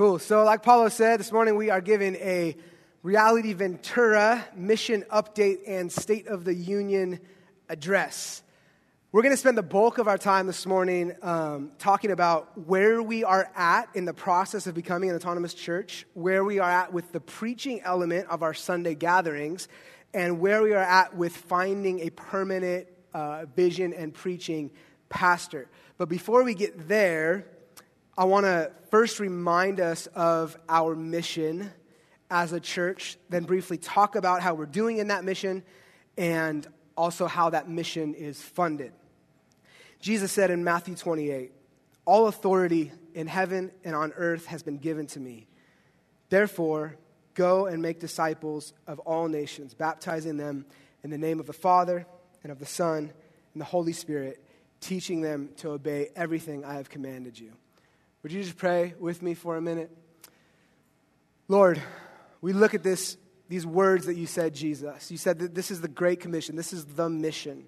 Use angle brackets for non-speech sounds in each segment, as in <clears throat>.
Cool. So, like Paulo said, this morning we are giving a Reality Ventura mission update and State of the Union address. We're going to spend the bulk of our time this morning um, talking about where we are at in the process of becoming an autonomous church, where we are at with the preaching element of our Sunday gatherings, and where we are at with finding a permanent uh, vision and preaching pastor. But before we get there, I want to first remind us of our mission as a church, then briefly talk about how we're doing in that mission and also how that mission is funded. Jesus said in Matthew 28 All authority in heaven and on earth has been given to me. Therefore, go and make disciples of all nations, baptizing them in the name of the Father and of the Son and the Holy Spirit, teaching them to obey everything I have commanded you. Would you just pray with me for a minute? Lord, we look at this, these words that you said, Jesus. You said that this is the Great Commission, this is the mission.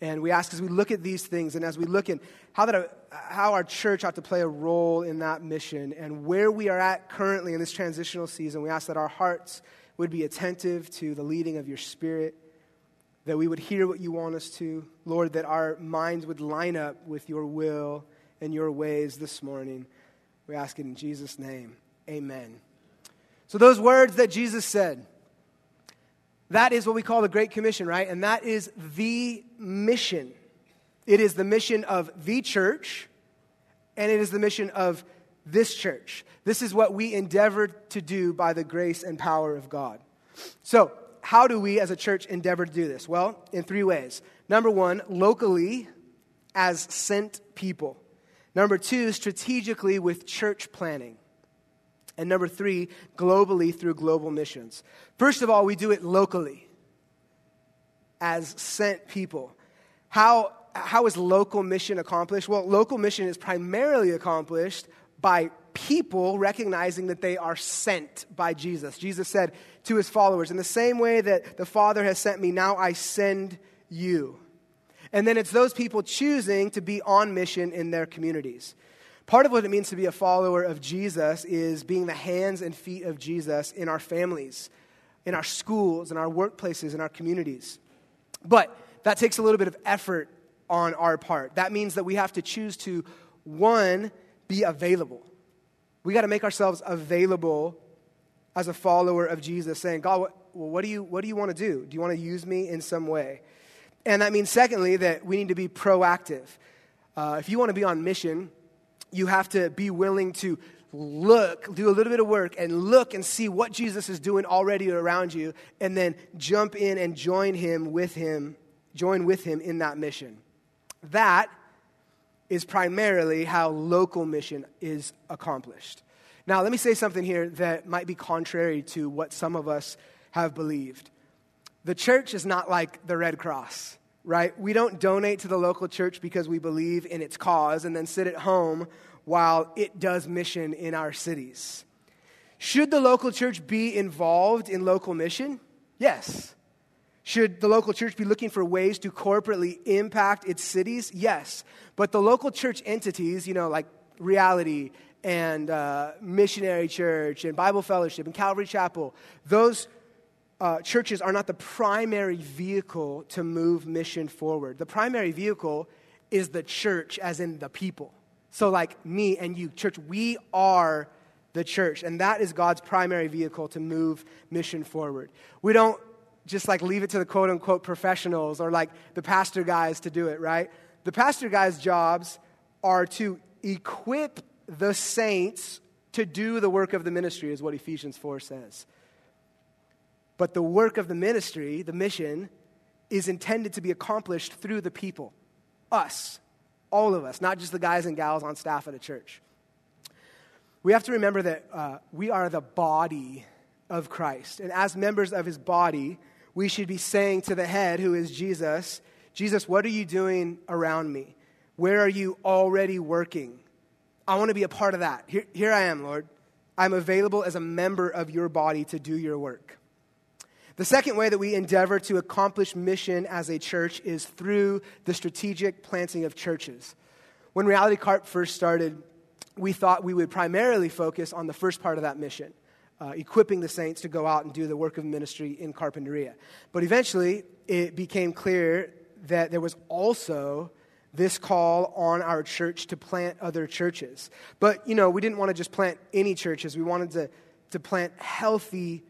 And we ask as we look at these things and as we look at how, that, how our church ought to play a role in that mission and where we are at currently in this transitional season, we ask that our hearts would be attentive to the leading of your Spirit, that we would hear what you want us to. Lord, that our minds would line up with your will in your ways this morning. We ask it in Jesus' name. Amen. So, those words that Jesus said, that is what we call the Great Commission, right? And that is the mission. It is the mission of the church, and it is the mission of this church. This is what we endeavor to do by the grace and power of God. So, how do we as a church endeavor to do this? Well, in three ways. Number one, locally as sent people. Number two, strategically with church planting. And number three, globally through global missions. First of all, we do it locally as sent people. How, how is local mission accomplished? Well, local mission is primarily accomplished by people recognizing that they are sent by Jesus. Jesus said to his followers, In the same way that the Father has sent me, now I send you. And then it's those people choosing to be on mission in their communities. Part of what it means to be a follower of Jesus is being the hands and feet of Jesus in our families, in our schools, in our workplaces, in our communities. But that takes a little bit of effort on our part. That means that we have to choose to, one, be available. We got to make ourselves available as a follower of Jesus, saying, God, what, what, do you, what do you want to do? Do you want to use me in some way? And that means, secondly, that we need to be proactive. Uh, if you want to be on mission, you have to be willing to look, do a little bit of work, and look and see what Jesus is doing already around you, and then jump in and join him with him, join with him in that mission. That is primarily how local mission is accomplished. Now, let me say something here that might be contrary to what some of us have believed. The church is not like the Red Cross, right? We don't donate to the local church because we believe in its cause and then sit at home while it does mission in our cities. Should the local church be involved in local mission? Yes. Should the local church be looking for ways to corporately impact its cities? Yes. But the local church entities, you know, like reality and uh, missionary church and Bible fellowship and Calvary Chapel, those uh, churches are not the primary vehicle to move mission forward. The primary vehicle is the church, as in the people. So, like me and you, church, we are the church, and that is God's primary vehicle to move mission forward. We don't just like leave it to the quote unquote professionals or like the pastor guys to do it, right? The pastor guys' jobs are to equip the saints to do the work of the ministry, is what Ephesians 4 says. But the work of the ministry, the mission, is intended to be accomplished through the people, us, all of us, not just the guys and gals on staff at a church. We have to remember that uh, we are the body of Christ. And as members of his body, we should be saying to the head, who is Jesus, Jesus, what are you doing around me? Where are you already working? I want to be a part of that. Here, here I am, Lord. I'm available as a member of your body to do your work. The second way that we endeavor to accomplish mission as a church is through the strategic planting of churches. When Reality Carp first started, we thought we would primarily focus on the first part of that mission, uh, equipping the saints to go out and do the work of ministry in Carpinteria. But eventually, it became clear that there was also this call on our church to plant other churches. But, you know, we didn't want to just plant any churches. We wanted to, to plant healthy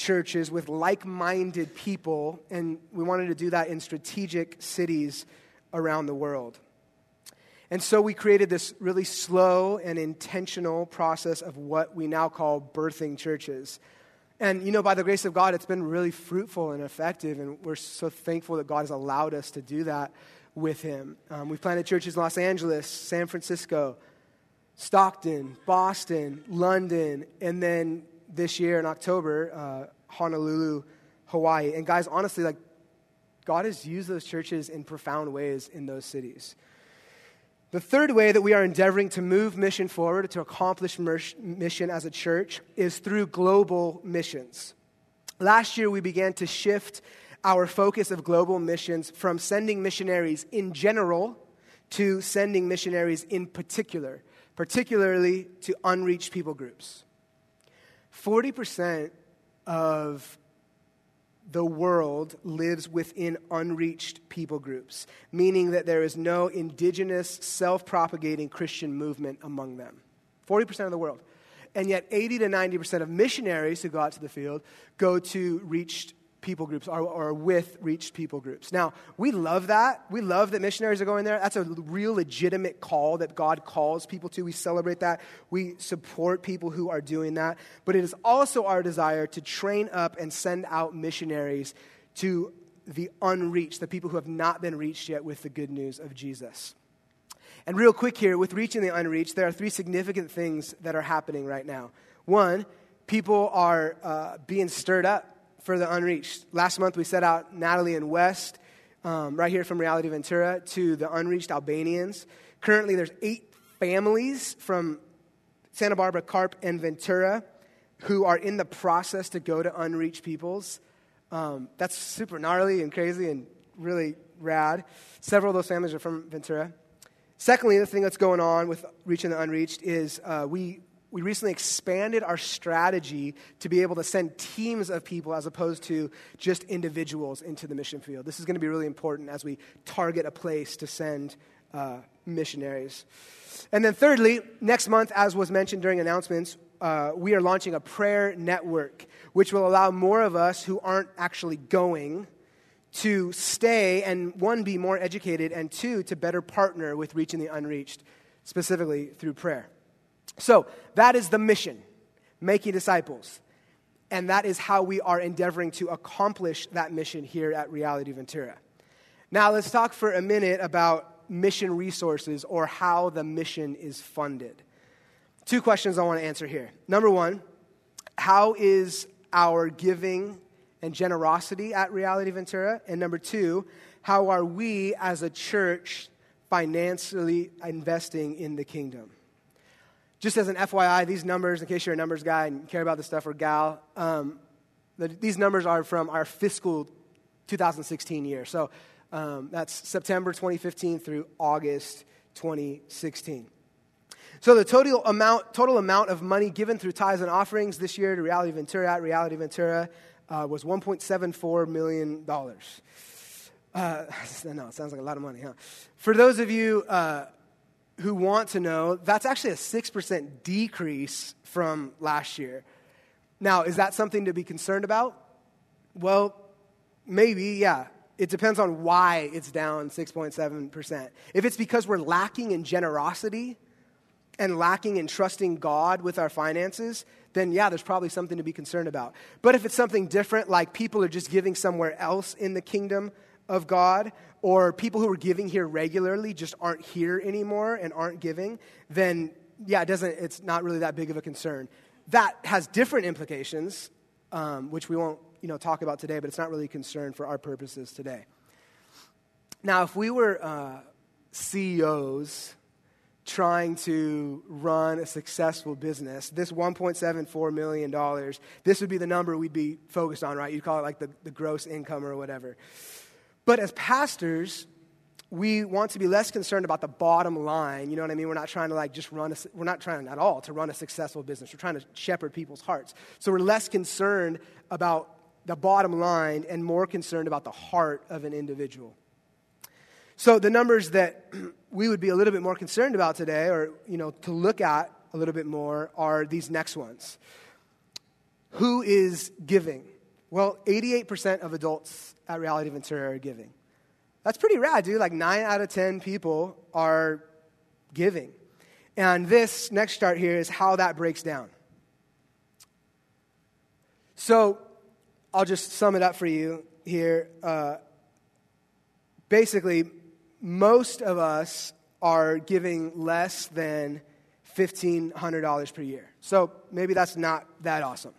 churches with like minded people, and we wanted to do that in strategic cities around the world. And so we created this really slow and intentional process of what we now call birthing churches. And, you know, by the grace of God, it's been really fruitful and effective, and we're so thankful that God has allowed us to do that with Him. Um, we've planted churches in Los Angeles, San Francisco, Stockton, Boston, London, and then this year in October, uh, Honolulu, Hawaii. And guys, honestly, like, God has used those churches in profound ways in those cities. The third way that we are endeavoring to move mission forward, to accomplish mission as a church, is through global missions. Last year, we began to shift our focus of global missions from sending missionaries in general to sending missionaries in particular, particularly to unreached people groups. 40% of the world lives within unreached people groups, meaning that there is no indigenous, self propagating Christian movement among them. 40% of the world. And yet, 80 to 90% of missionaries who go out to the field go to reached people groups or, or with reached people groups. Now, we love that. We love that missionaries are going there. That's a real legitimate call that God calls people to. We celebrate that. We support people who are doing that. But it is also our desire to train up and send out missionaries to the unreached, the people who have not been reached yet with the good news of Jesus. And real quick here, with reaching the unreached, there are three significant things that are happening right now. One, people are uh, being stirred up for the unreached. Last month we set out Natalie and West, um, right here from Reality Ventura, to the unreached Albanians. Currently, there's eight families from Santa Barbara, Carp, and Ventura who are in the process to go to unreached peoples. Um, that's super gnarly and crazy and really rad. Several of those families are from Ventura. Secondly, the thing that's going on with reaching the unreached is uh, we we recently expanded our strategy to be able to send teams of people as opposed to just individuals into the mission field. This is going to be really important as we target a place to send uh, missionaries. And then, thirdly, next month, as was mentioned during announcements, uh, we are launching a prayer network, which will allow more of us who aren't actually going to stay and, one, be more educated, and two, to better partner with reaching the unreached, specifically through prayer. So that is the mission making disciples. And that is how we are endeavoring to accomplish that mission here at Reality Ventura. Now, let's talk for a minute about mission resources or how the mission is funded. Two questions I want to answer here. Number one, how is our giving and generosity at Reality Ventura? And number two, how are we as a church financially investing in the kingdom? Just as an FYI, these numbers, in case you're a numbers guy and care about this stuff or gal, um, the, these numbers are from our fiscal 2016 year. So um, that's September 2015 through August 2016. So the total amount, total amount of money given through tithes and offerings this year to Reality Ventura at Reality Ventura uh, was $1.74 million. Uh, <laughs> no, it sounds like a lot of money, huh? For those of you uh, who want to know, that's actually a 6% decrease from last year. Now, is that something to be concerned about? Well, maybe, yeah. It depends on why it's down 6.7%. If it's because we're lacking in generosity and lacking in trusting God with our finances, then yeah, there's probably something to be concerned about. But if it's something different, like people are just giving somewhere else in the kingdom of God, or people who are giving here regularly just aren't here anymore and aren't giving, then yeah, it doesn't, it's not really that big of a concern. That has different implications, um, which we won't you know, talk about today, but it's not really a concern for our purposes today. Now, if we were uh, CEOs trying to run a successful business, this $1.74 million, this would be the number we'd be focused on, right? You'd call it like the, the gross income or whatever. But as pastors, we want to be less concerned about the bottom line. You know what I mean? We're not trying to like just run a, we're not trying at all to run a successful business. We're trying to shepherd people's hearts. So we're less concerned about the bottom line and more concerned about the heart of an individual. So the numbers that <clears throat> we would be a little bit more concerned about today or you know to look at a little bit more are these next ones. Who is giving? Well, 88% of adults at Reality Ventura are giving. That's pretty rad, dude. Like 9 out of 10 people are giving. And this next chart here is how that breaks down. So I'll just sum it up for you here. Uh, basically, most of us are giving less than $1,500 per year. So maybe that's not that awesome.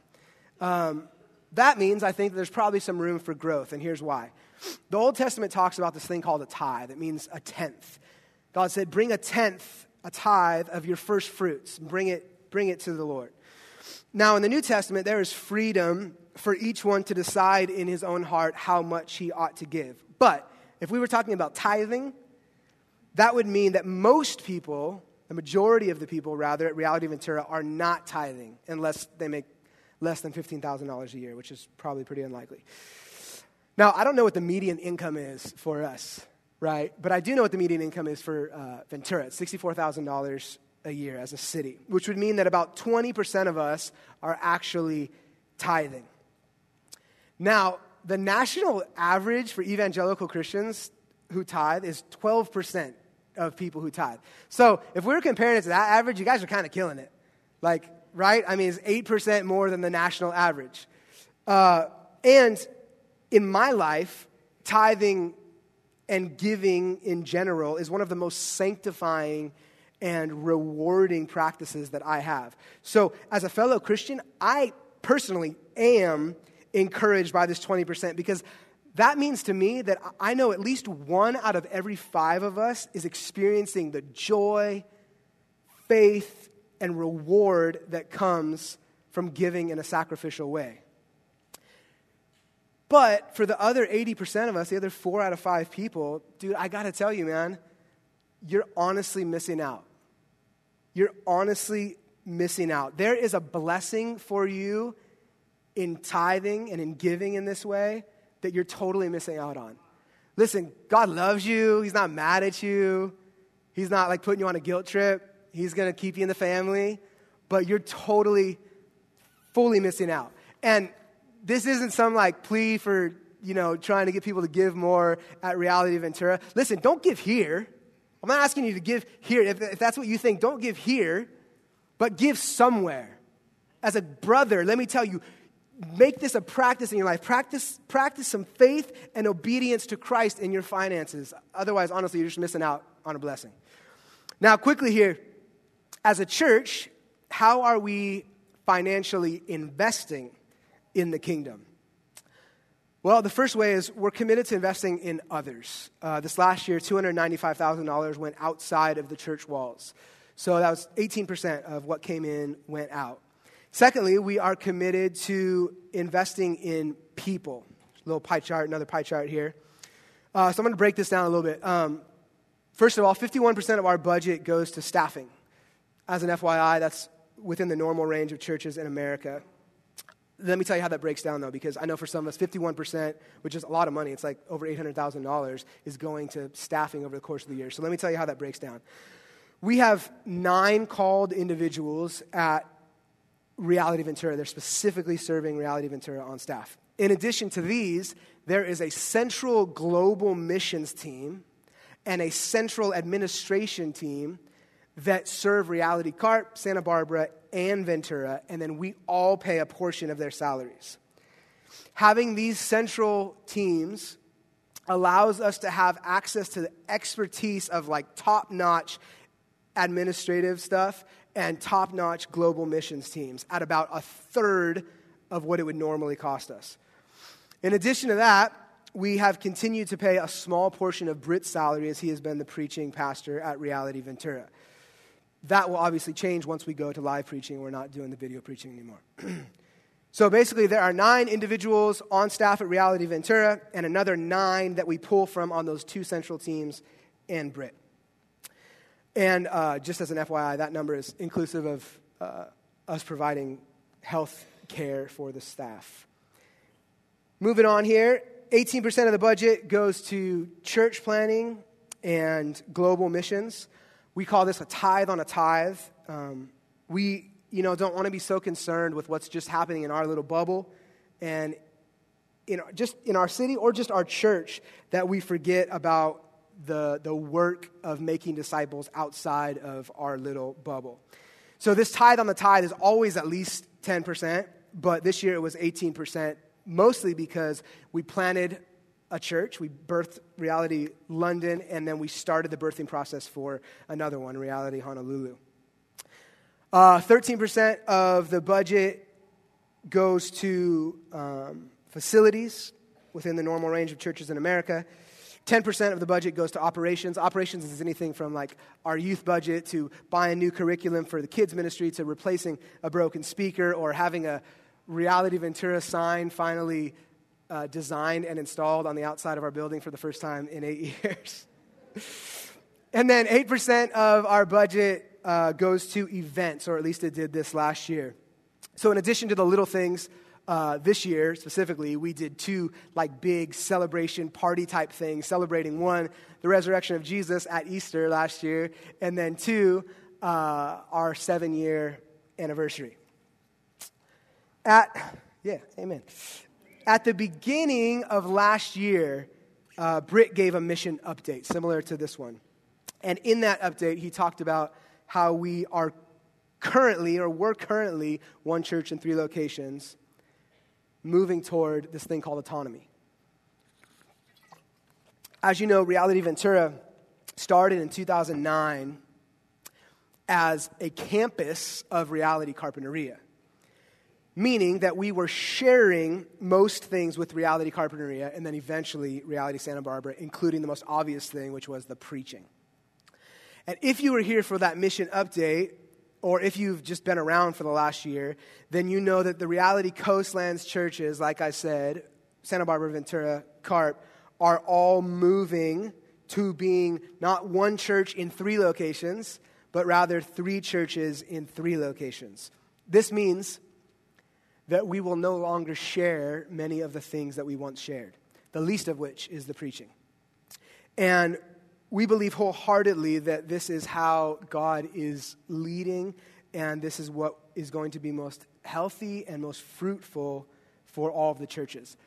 Um, that means I think there's probably some room for growth, and here's why. The Old Testament talks about this thing called a tithe. It means a tenth. God said, Bring a tenth, a tithe of your first fruits, bring it, bring it to the Lord. Now, in the New Testament, there is freedom for each one to decide in his own heart how much he ought to give. But if we were talking about tithing, that would mean that most people, the majority of the people rather, at Reality Ventura are not tithing unless they make less than $15,000 a year, which is probably pretty unlikely. Now, I don't know what the median income is for us, right? But I do know what the median income is for uh, Ventura. It's $64,000 a year as a city, which would mean that about 20% of us are actually tithing. Now, the national average for evangelical Christians who tithe is 12% of people who tithe. So if we were comparing it to that average, you guys are kind of killing it. Like, right? I mean, it's 8% more than the national average. Uh, and in my life, tithing and giving in general is one of the most sanctifying and rewarding practices that I have. So, as a fellow Christian, I personally am encouraged by this 20% because that means to me that I know at least one out of every five of us is experiencing the joy, faith, and reward that comes from giving in a sacrificial way. But for the other 80% of us, the other four out of five people, dude, I gotta tell you, man, you're honestly missing out. You're honestly missing out. There is a blessing for you in tithing and in giving in this way that you're totally missing out on. Listen, God loves you. He's not mad at you. He's not like putting you on a guilt trip. He's going to keep you in the family, but you're totally, fully missing out. And this isn't some like plea for, you know, trying to get people to give more at Reality Ventura. Listen, don't give here. I'm not asking you to give here. If, if that's what you think, don't give here, but give somewhere. As a brother, let me tell you, make this a practice in your life. Practice, practice some faith and obedience to Christ in your finances. Otherwise, honestly, you're just missing out on a blessing. Now, quickly here, as a church, how are we financially investing in the kingdom? Well, the first way is we're committed to investing in others. Uh, this last year, $295,000 went outside of the church walls. So that was 18% of what came in went out. Secondly, we are committed to investing in people. Little pie chart, another pie chart here. Uh, so I'm going to break this down a little bit. Um, first of all, 51% of our budget goes to staffing. As an FYI, that's within the normal range of churches in America. Let me tell you how that breaks down, though, because I know for some of us, 51%, which is a lot of money, it's like over $800,000, is going to staffing over the course of the year. So let me tell you how that breaks down. We have nine called individuals at Reality Ventura. They're specifically serving Reality Ventura on staff. In addition to these, there is a central global missions team and a central administration team that serve Reality Carp, Santa Barbara, and Ventura, and then we all pay a portion of their salaries. Having these central teams allows us to have access to the expertise of like top notch administrative stuff and top notch global missions teams at about a third of what it would normally cost us. In addition to that, we have continued to pay a small portion of Britt's salary as he has been the preaching pastor at Reality Ventura. That will obviously change once we go to live preaching. We're not doing the video preaching anymore. <clears throat> so basically, there are nine individuals on staff at Reality Ventura and another nine that we pull from on those two central teams and Britt. And uh, just as an FYI, that number is inclusive of uh, us providing health care for the staff. Moving on here, 18% of the budget goes to church planting and global missions. We call this a tithe on a tithe. Um, we, you know, don't want to be so concerned with what's just happening in our little bubble and in, just in our city or just our church that we forget about the, the work of making disciples outside of our little bubble. So this tithe on the tithe is always at least 10%, but this year it was 18%, mostly because we planted a church. We birthed Reality London, and then we started the birthing process for another one, Reality Honolulu. Uh, 13% of the budget goes to um, facilities within the normal range of churches in America. 10% of the budget goes to operations. Operations is anything from like our youth budget to buying new curriculum for the kids' ministry to replacing a broken speaker or having a Reality Ventura sign finally uh, designed and installed on the outside of our building for the first time in eight <laughs> years. and then 8% of our budget uh, goes to events, or at least it did this last year. So, in addition to the little things, uh, this year specifically, we did two like big celebration party type things, celebrating one, the resurrection of Jesus at Easter last year, and then two, uh, our seven year anniversary. At, yeah, amen. At the beginning of last year, uh, Britt gave a mission update similar to this one. And in that update, he talked about how we are currently, or we're currently, one church in three locations, moving toward this thing called autonomy. As you know, Reality Ventura started in 2009 as a campus of Reality Carpinteria meaning that we were sharing most things with Reality Carpinteria and then eventually Reality Santa Barbara, including the most obvious thing, which was the preaching. And if you were here for that mission update, or if you've just been around for the last year, then you know that the Reality Coastlands churches, like I said, Santa Barbara, Ventura, Carp, are all moving to being not one church in three locations, but rather three churches in three locations. This means that we will no longer share many of the things that we once shared, the least of which is the preaching. And we believe wholeheartedly that this is how God is leading, and this is what is going to be most healthy and most fruitful for all of the churches.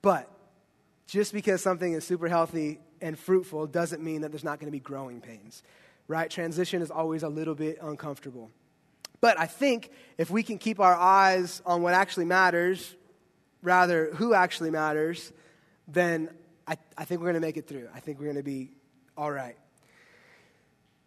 But just because something is super healthy and fruitful doesn't mean that there's not going to be growing pains, right? Transition is always a little bit uncomfortable. But I think if we can keep our eyes on what actually matters, rather who actually matters, then I, I think we're going to make it through. I think we're going to be all right.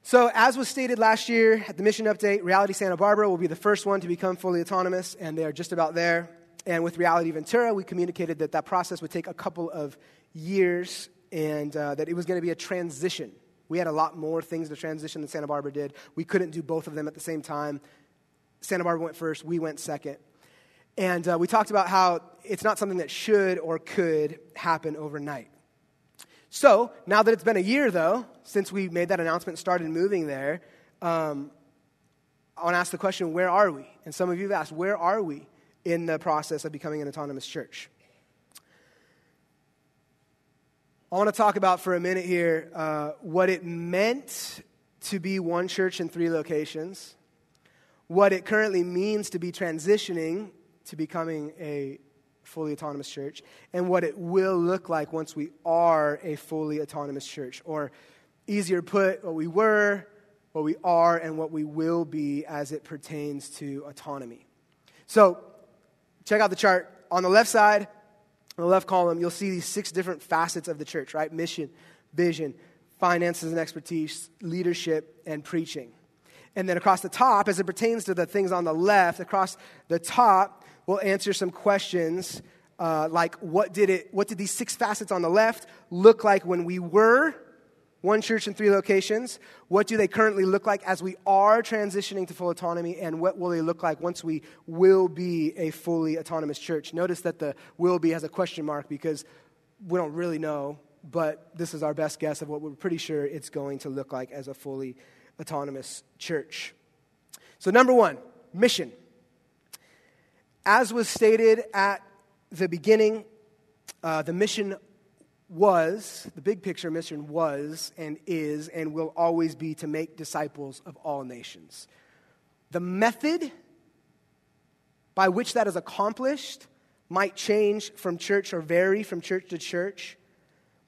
So, as was stated last year at the mission update, Reality Santa Barbara will be the first one to become fully autonomous, and they are just about there. And with Reality Ventura, we communicated that that process would take a couple of years and uh, that it was going to be a transition. We had a lot more things to transition than Santa Barbara did. We couldn't do both of them at the same time. Santa Barbara went first, we went second. And uh, we talked about how it's not something that should or could happen overnight. So, now that it's been a year, though, since we made that announcement, started moving there, um, I want to ask the question where are we? And some of you have asked, where are we in the process of becoming an autonomous church? I want to talk about for a minute here uh, what it meant to be one church in three locations what it currently means to be transitioning to becoming a fully autonomous church, and what it will look like once we are a fully autonomous church. Or, easier put, what we were, what we are, and what we will be as it pertains to autonomy. So, check out the chart. On the left side, on the left column, you'll see these six different facets of the church, right? Mission, vision, finances and expertise, leadership, and preaching. And then across the top, as it pertains to the things on the left, across the top, we'll answer some questions uh, like what did, it, what did these six facets on the left look like when we were one church in three locations? What do they currently look like as we are transitioning to full autonomy? And what will they look like once we will be a fully autonomous church? Notice that the will be has a question mark because we don't really know but this is our best guess of what we're pretty sure it's going to look like as a fully autonomous church. So, number one, mission. As was stated at the beginning, uh, the mission was, the big picture mission was and is and will always be to make disciples of all nations. The method by which that is accomplished might change from church or vary from church to church,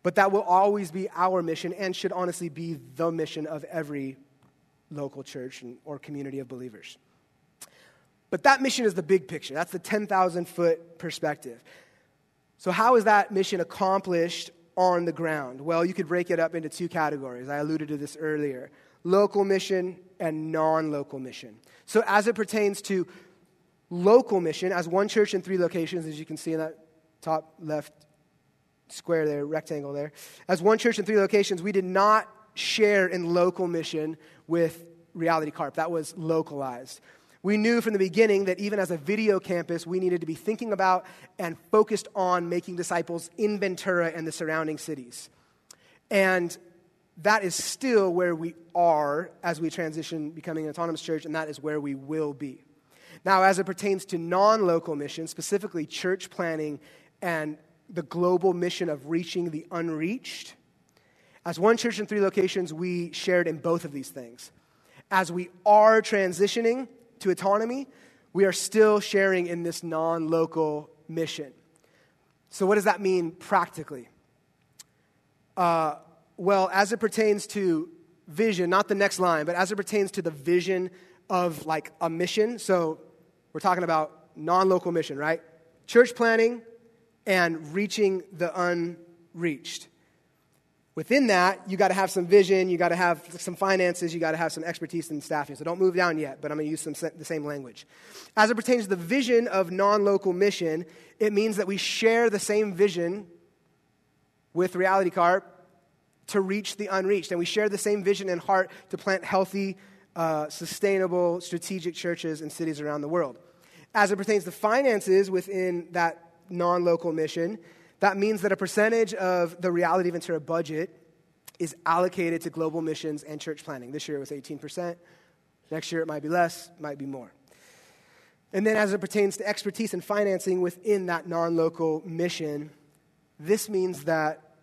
but that will always be our mission and should honestly be the mission of every local church or community of believers. But that mission is the big picture. That's the 10,000 foot perspective. So, how is that mission accomplished on the ground? Well, you could break it up into two categories. I alluded to this earlier local mission and non local mission. So, as it pertains to local mission, as one church in three locations, as you can see in that top left square there, rectangle there, as one church in three locations, we did not share in local mission with Reality Carp. That was localized. We knew from the beginning that even as a video campus, we needed to be thinking about and focused on making disciples in Ventura and the surrounding cities. And that is still where we are as we transition becoming an autonomous church, and that is where we will be. Now, as it pertains to non local missions, specifically church planting and the global mission of reaching the unreached, as one church in three locations, we shared in both of these things. As we are transitioning to autonomy, we are still sharing in this non local mission. So, what does that mean practically? Uh, well, as it pertains to vision, not the next line, but as it pertains to the vision of like a mission. So, we're talking about non local mission, right? Church planting and reaching the unreached. Within that, you got to have some vision, you got to have some finances, you got to have some expertise in staffing. So don't move down yet, but I'm going to use some, the same language. As it pertains to the vision of non local mission, it means that we share the same vision with Reality Carp to reach the unreached. And we share the same vision and heart to plant healthy, uh, sustainable, strategic churches in cities around the world. As it pertains to finances within that non local mission, that means that a percentage of the Reality Ventura budget is allocated to global missions and church planting. This year it was 18%. Next year it might be less, might be more. And then as it pertains to expertise and financing within that non local mission, this means that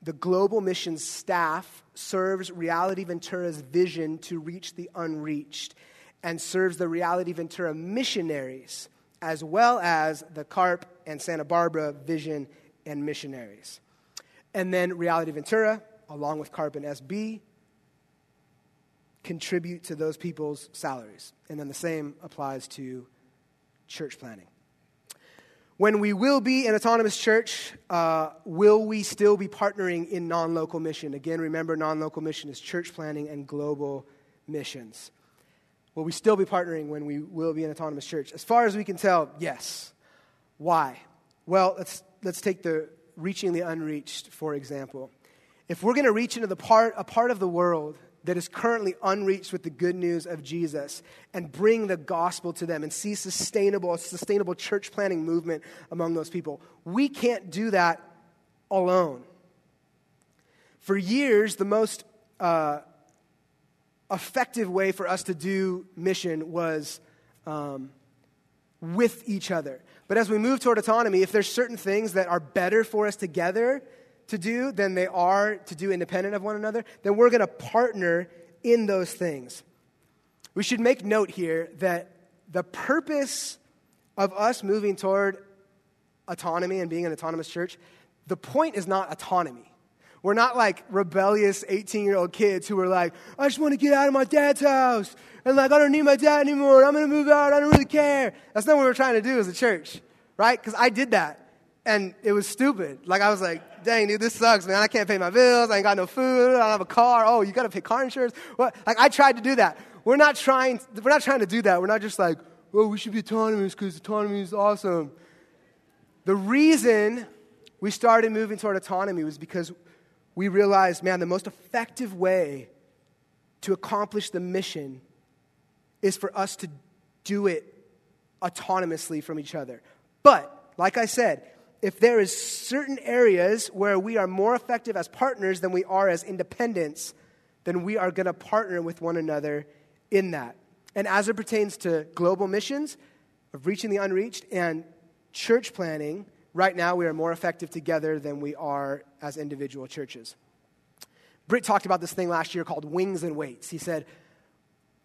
the global missions staff serves Reality Ventura's vision to reach the unreached and serves the Reality Ventura missionaries as well as the CARP and Santa Barbara vision and missionaries. And then Reality Ventura, along with Carp and SB, contribute to those people's salaries. And then the same applies to church planting. When we will be an autonomous church, uh, will we still be partnering in non local mission? Again, remember, non local mission is church planting and global missions. Will we still be partnering when we will be an autonomous church? As far as we can tell, yes. Why? Well, let's, let's take the reaching the unreached, for example. If we're going to reach into the part, a part of the world that is currently unreached with the good news of Jesus and bring the gospel to them and see sustainable, a sustainable church planting movement among those people, we can't do that alone. For years, the most uh, effective way for us to do mission was um, with each other. But as we move toward autonomy, if there's certain things that are better for us together to do than they are to do independent of one another, then we're going to partner in those things. We should make note here that the purpose of us moving toward autonomy and being an autonomous church, the point is not autonomy. We're not like rebellious 18 year old kids who are like, I just want to get out of my dad's house. And like, I don't need my dad anymore. I'm going to move out. I don't really care. That's not what we're trying to do as a church, right? Because I did that. And it was stupid. Like, I was like, dang, dude, this sucks, man. I can't pay my bills. I ain't got no food. I don't have a car. Oh, you got to pay car insurance. What? Like, I tried to do that. We're not trying, we're not trying to do that. We're not just like, oh, we should be autonomous because autonomy is awesome. The reason we started moving toward autonomy was because we realized, man, the most effective way to accomplish the mission is for us to do it autonomously from each other. But, like I said, if there is certain areas where we are more effective as partners than we are as independents, then we are going to partner with one another in that. And as it pertains to global missions, of reaching the unreached, and church planting, right now we are more effective together than we are as individual churches. Britt talked about this thing last year called wings and weights. He said,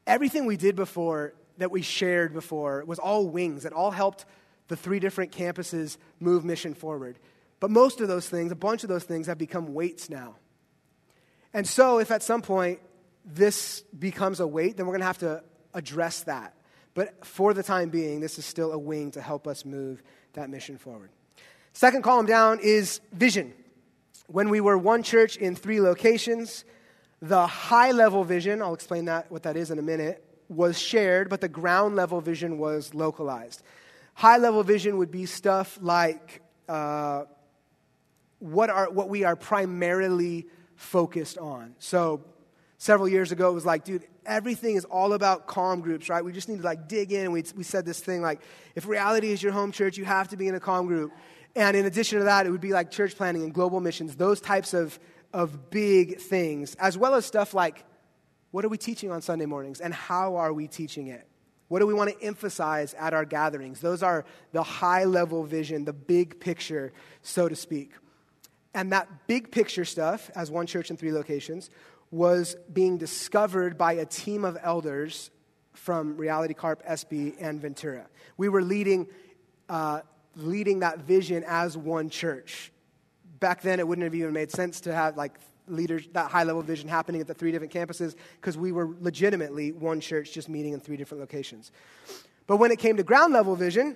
everything we did before, that we shared before, was all wings. It all helped the three different campuses move mission forward. But most of those things, a bunch of those things, have become weights now. And so, if at some point this becomes a weight, then we're going to have to address that. But for the time being, this is still a wing to help us move that mission forward. Second column down is vision. When we were one church in three locations, the high level vision, I'll explain that what that is in a minute, was shared, but the ground level vision was localized. High level vision would be stuff like uh, what, are, what we are primarily focused on. So, several years ago, it was like, dude, everything is all about comm groups, right? We just need to like dig in. We, we said this thing like, if reality is your home church, you have to be in a comm group. And in addition to that, it would be like church planting and global missions, those types of, of big things, as well as stuff like, what are we teaching on Sunday mornings and how are we teaching it? What do we want to emphasize at our gatherings? Those are the high level vision, the big picture, so to speak. And that big picture stuff, as one church in three locations, was being discovered by a team of elders from Reality Carp, SB, and Ventura. We were leading, uh, leading that vision as one church. Back then, it wouldn't have even made sense to have like leaders that high level vision happening at the three different campuses because we were legitimately one church just meeting in three different locations. But when it came to ground level vision,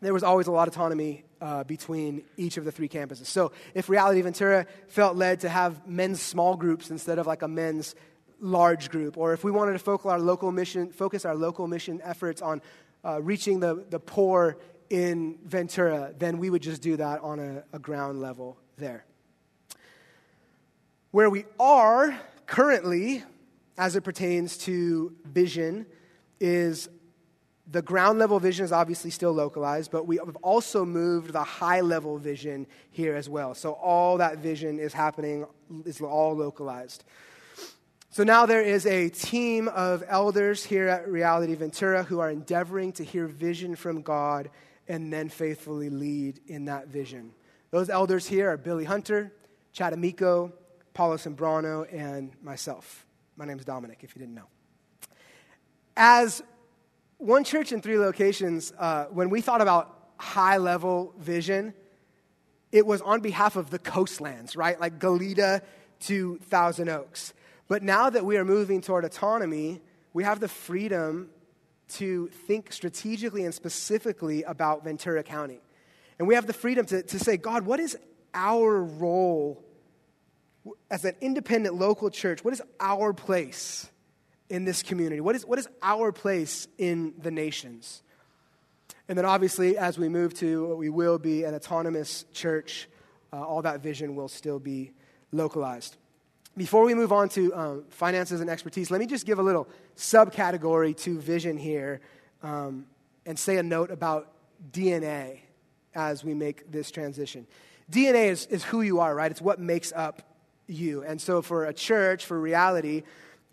there was always a lot of autonomy uh, between each of the three campuses. So if Reality Ventura felt led to have men's small groups instead of like a men's large group, or if we wanted to focus our local mission, focus our local mission efforts on uh, reaching the, the poor in Ventura, then we would just do that on a, a ground level there. Where we are currently, as it pertains to vision, is the ground level vision is obviously still localized, but we have also moved the high level vision here as well. So all that vision is happening, is all localized. So now there is a team of elders here at Reality Ventura who are endeavoring to hear vision from God and then faithfully lead in that vision. Those elders here are Billy Hunter, Chad Amico, Paulo Sembrano, and myself. My name is Dominic, if you didn't know. As one church in three locations, uh, when we thought about high level vision, it was on behalf of the coastlands, right? Like Goleta to Thousand Oaks. But now that we are moving toward autonomy, we have the freedom to think strategically and specifically about Ventura County. And we have the freedom to, to say, God, what is our role as an independent local church? What is our place? in this community? What is, what is our place in the nations? And then, obviously, as we move to we will be an autonomous church, uh, all that vision will still be localized. Before we move on to um, finances and expertise, let me just give a little subcategory to vision here um, and say a note about DNA as we make this transition. DNA is, is who you are, right? It's what makes up you. And so, for a church, for reality,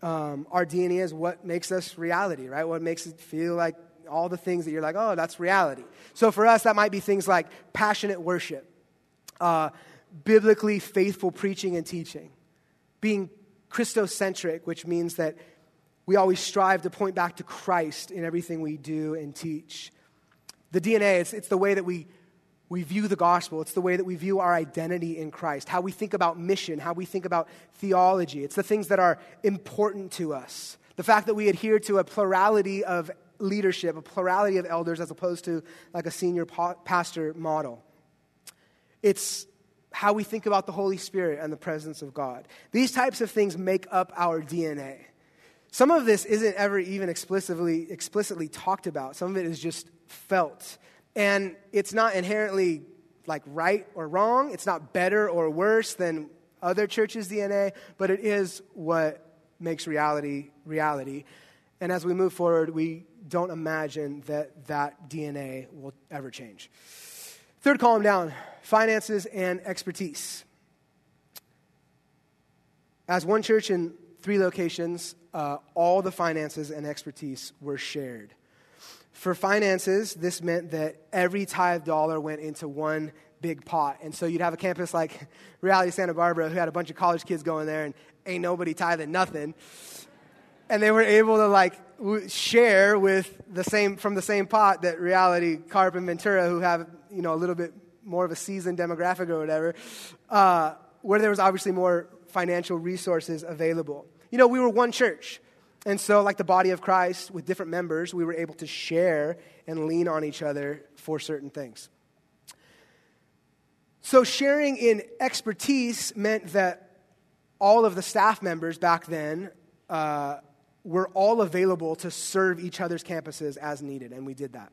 um, our DNA is what makes us reality, right? What makes it feel like all the things that you're like, oh, that's reality. So for us, that might be things like passionate worship, uh, biblically faithful preaching and teaching, being Christocentric, which means that we always strive to point back to Christ in everything we do and teach. The DNA, it's, it's the way that we we view the gospel. It's the way that we view our identity in Christ, how we think about mission, how we think about theology. It's the things that are important to us. The fact that we adhere to a plurality of leadership, a plurality of elders, as opposed to like a senior pastor model. It's how we think about the Holy Spirit and the presence of God. These types of things make up our DNA. Some of this isn't ever even explicitly, explicitly talked about, some of it is just felt. And it's not inherently like right or wrong. It's not better or worse than other churches' DNA, but it is what makes reality reality. And as we move forward, we don't imagine that that DNA will ever change. Third column down finances and expertise. As one church in three locations, uh, all the finances and expertise were shared. For finances, this meant that every tithe dollar went into one big pot. And so you'd have a campus like Reality Santa Barbara who had a bunch of college kids going there and ain't nobody tithing nothing. And they were able to like share with the same from the same pot that Reality Carp and Ventura who have, you know, a little bit more of a seasoned demographic or whatever, uh, where there was obviously more financial resources available. You know, we were one church. And so, like the body of Christ with different members, we were able to share and lean on each other for certain things. So, sharing in expertise meant that all of the staff members back then uh, were all available to serve each other's campuses as needed, and we did that.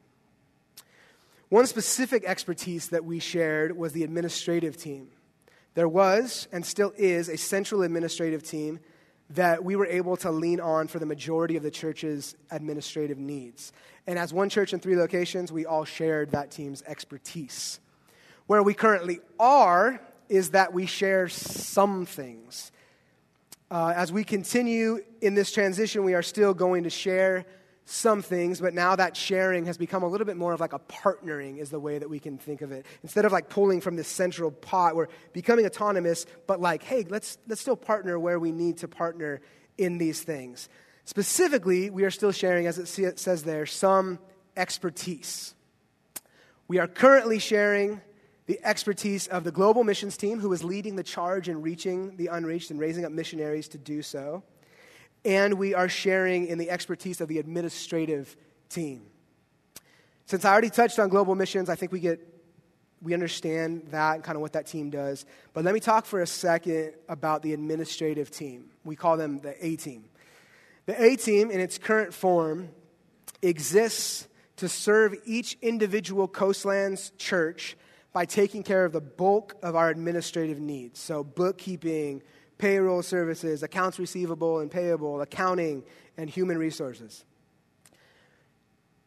One specific expertise that we shared was the administrative team. There was, and still is, a central administrative team that we were able to lean on for the majority of the church's administrative needs. And as one church in three locations, we all shared that team's expertise. Where we currently are is that we share some things. Uh, as we continue in this transition, we are still going to share some things, but now that sharing has become a little bit more of like a partnering, is the way that we can think of it. Instead of like pulling from this central pot, we're becoming autonomous, but like, hey, let's, let's still partner where we need to partner in these things. Specifically, we are still sharing, as it says there, some expertise. We are currently sharing the expertise of the global missions team, who is leading the charge in reaching the unreached and raising up missionaries to do so and we are sharing in the expertise of the administrative team. Since I already touched on global missions, I think we get we understand that and kind of what that team does. But let me talk for a second about the administrative team. We call them the A team. The A team, in its current form, exists to serve each individual Coastlands church by taking care of the bulk of our administrative needs. So, bookkeeping, payroll services, accounts receivable and payable, accounting, and human resources.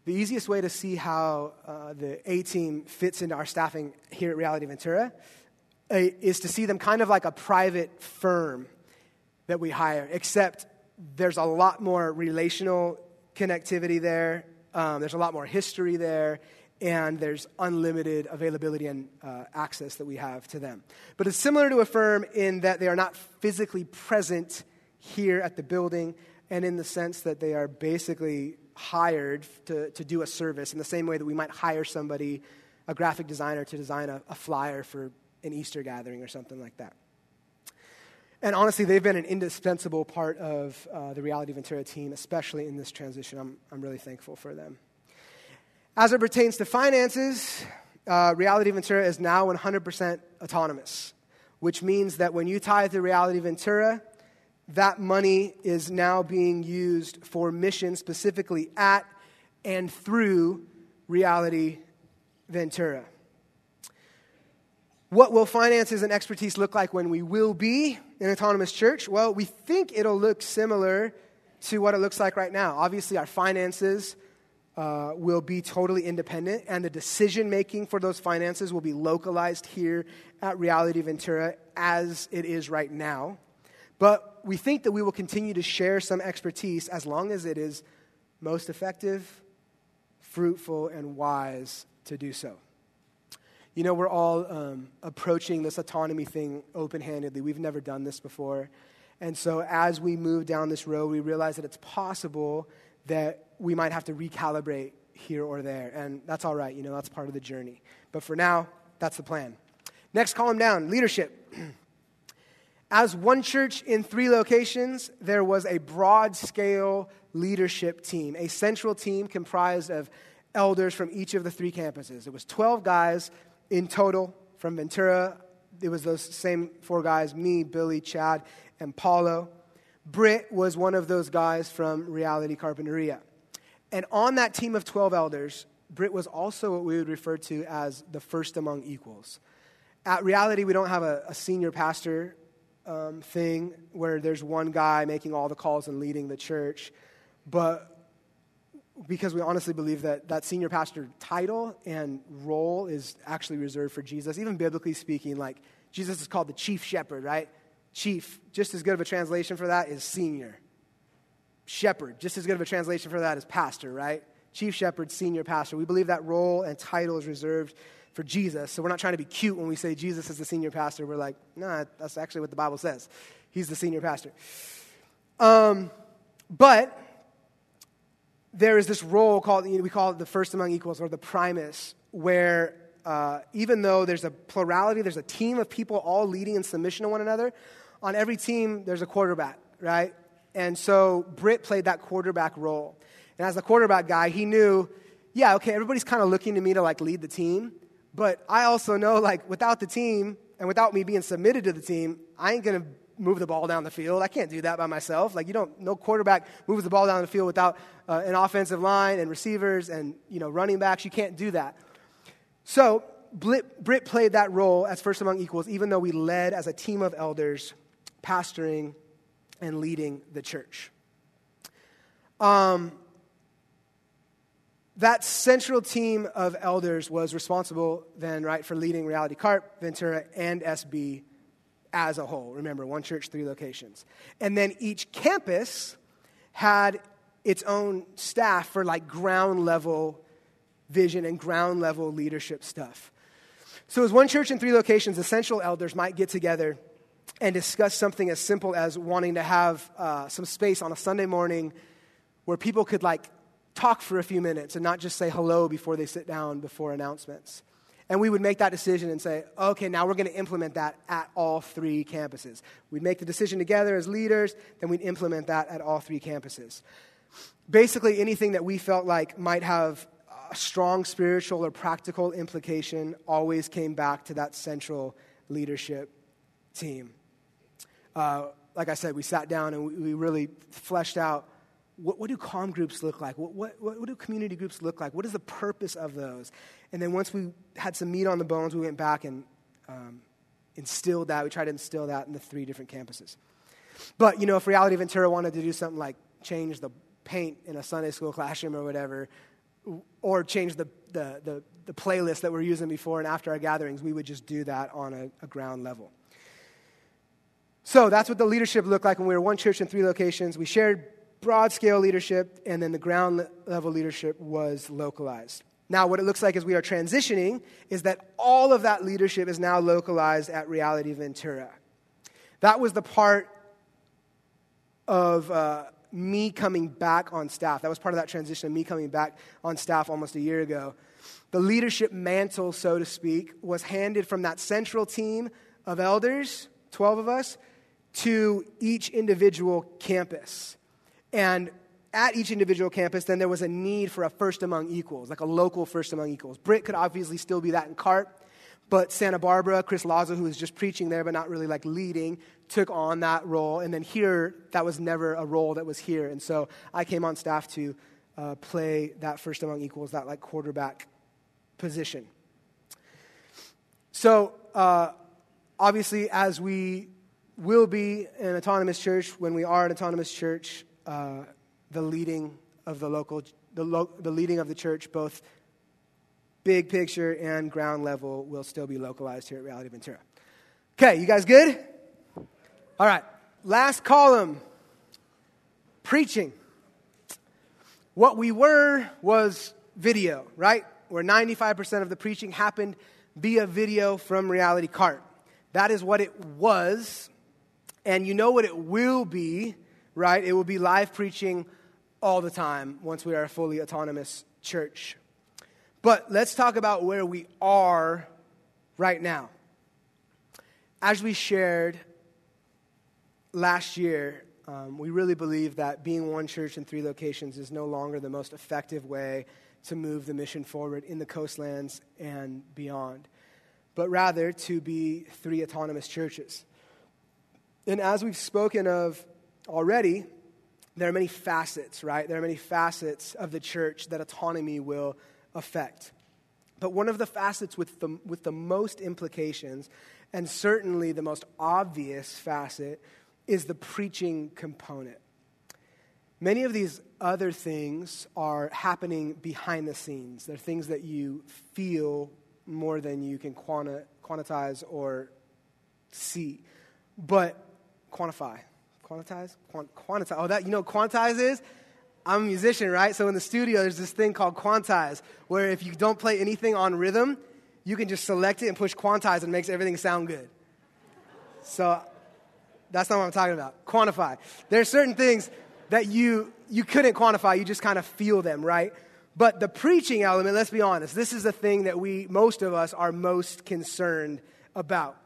The easiest way to see how uh, the A team fits into our staffing here at Reality Ventura uh, is to see them kind of like a private firm that we hire, except there's a lot more relational connectivity there, um, there's a lot more history there, and there's unlimited availability and uh, access that we have to them. But it's similar to a firm in that they are not physically present here at the building, and in the sense that they are basically hired to, to do a service in the same way that we might hire somebody, a graphic designer, to design a, a flyer for an Easter gathering or something like that. And honestly, they've been an indispensable part of uh, the Reality Ventura team, especially in this transition. I'm, I'm really thankful for them. As it pertains to finances, uh, Reality Ventura is now 100% autonomous, which means that when you tithe to Reality Ventura, that money is now being used for missions specifically at and through Reality Ventura. What will finances and expertise look like when we will be an autonomous church? Well, we think it'll look similar to what it looks like right now. Obviously, our finances uh, will be totally independent, and the decision making for those finances will be localized here at Reality Ventura as it is right now. But we think that we will continue to share some expertise as long as it is most effective, fruitful, and wise to do so. You know, we're all um, approaching this autonomy thing open handedly. We've never done this before. And so, as we move down this road, we realize that it's possible that we might have to recalibrate here or there. And that's all right, you know, that's part of the journey. But for now, that's the plan. Next column down leadership. <clears throat> As one church in three locations, there was a broad scale leadership team, a central team comprised of elders from each of the three campuses. It was 12 guys in total from Ventura. It was those same four guys me, Billy, Chad, and Paulo. Britt was one of those guys from Reality Carpinteria. And on that team of 12 elders, Britt was also what we would refer to as the first among equals. At Reality, we don't have a, a senior pastor um, thing where there's one guy making all the calls and leading the church, but because we honestly believe that that senior pastor title and role is actually reserved for Jesus. Even biblically speaking, like Jesus is called the chief shepherd, right? Chief, just as good of a translation for that is senior. Shepherd, just as good of a translation for that is pastor, right? Chief shepherd, senior pastor. We believe that role and title is reserved for Jesus. So we're not trying to be cute when we say Jesus is the senior pastor. We're like, nah, that's actually what the Bible says. He's the senior pastor. Um, but there is this role called, we call it the first among equals or the primus, where uh, even though there's a plurality, there's a team of people all leading in submission to one another, on every team there's a quarterback, right? And so Britt played that quarterback role. And as the quarterback guy, he knew, yeah, okay, everybody's kind of looking to me to like lead the team, but I also know like without the team and without me being submitted to the team, I ain't to move the ball down the field. I can't do that by myself. Like you don't, no quarterback moves the ball down the field without uh, an offensive line and receivers and you know running backs. You can't do that. So Britt played that role as first among equals, even though we led as a team of elders, pastoring and leading the church. Um, that central team of elders was responsible then, right, for leading Reality Carp, Ventura, and SB as a whole. Remember, one church, three locations. And then each campus had its own staff for like ground level vision and ground level leadership stuff. So, as one church in three locations, essential elders might get together and discuss something as simple as wanting to have uh, some space on a Sunday morning where people could like talk for a few minutes and not just say hello before they sit down before announcements. And we would make that decision and say, okay, now we're going to implement that at all three campuses. We'd make the decision together as leaders, then we'd implement that at all three campuses. Basically, anything that we felt like might have a strong spiritual or practical implication always came back to that central leadership team. Uh, like I said, we sat down and we, we really fleshed out what, what, do comm groups look like? What, what, what, do community groups look like? What is the purpose of those? And then once we had some meat on the bones, we went back and um, instilled that. We tried to instill that in the three different campuses. But, you know, if Reality Ventura wanted to do something like change the paint in a Sunday school classroom or whatever, or change the, the, the, the playlist that we're using before and after our gatherings, we would just do that on a, a ground level. So that's what the leadership looked like when we were one church in three locations. We shared broad scale leadership, and then the ground level leadership was localized. Now, what it looks like as we are transitioning is that all of that leadership is now localized at Reality Ventura. That was the part of uh, me coming back on staff. That was part of that transition of me coming back on staff almost a year ago. The leadership mantle, so to speak, was handed from that central team of elders, 12 of us, to each individual campus. And at each individual campus, then there was a need for a first among equals, like a local first among equals. Britt could obviously still be that in Carp, but Santa Barbara, Chris Lazo, who was just preaching there but not really like leading, took on that role. And then here, that was never a role that was here. And so I came on staff to uh, play that first among equals, that like quarterback position. So uh, obviously, as we will be an autonomous church, when we are an autonomous church, uh, the leading of the local, the, lo- the leading of the church, both big picture and ground level, will still be localized here at Reality Ventura. Okay, you guys good? All right, last column preaching. What we were was video, right? Where 95% of the preaching happened via video from Reality Carp. That is what it was. And you know what it will be, right? It will be live preaching all the time once we are a fully autonomous church. But let's talk about where we are right now. As we shared last year, um, we really believe that being one church in three locations is no longer the most effective way to move the mission forward in the coastlands and beyond, but rather to be three autonomous churches. And as we've spoken of already, there are many facets, right? There are many facets of the church that autonomy will affect. But one of the facets with the, with the most implications, and certainly the most obvious facet, is the preaching component. Many of these other things are happening behind the scenes. They're things that you feel more than you can quanti- quantize or see. But quantify. Quantize? Quant- quantize. Oh, that, you know quantize is? I'm a musician, right? So in the studio, there's this thing called quantize, where if you don't play anything on rhythm, you can just select it and push quantize and it makes everything sound good. So that's not what I'm talking about. Quantify. There are certain things that you, you couldn't quantify, you just kind of feel them, right? But the preaching element, let's be honest, this is the thing that we, most of us, are most concerned about.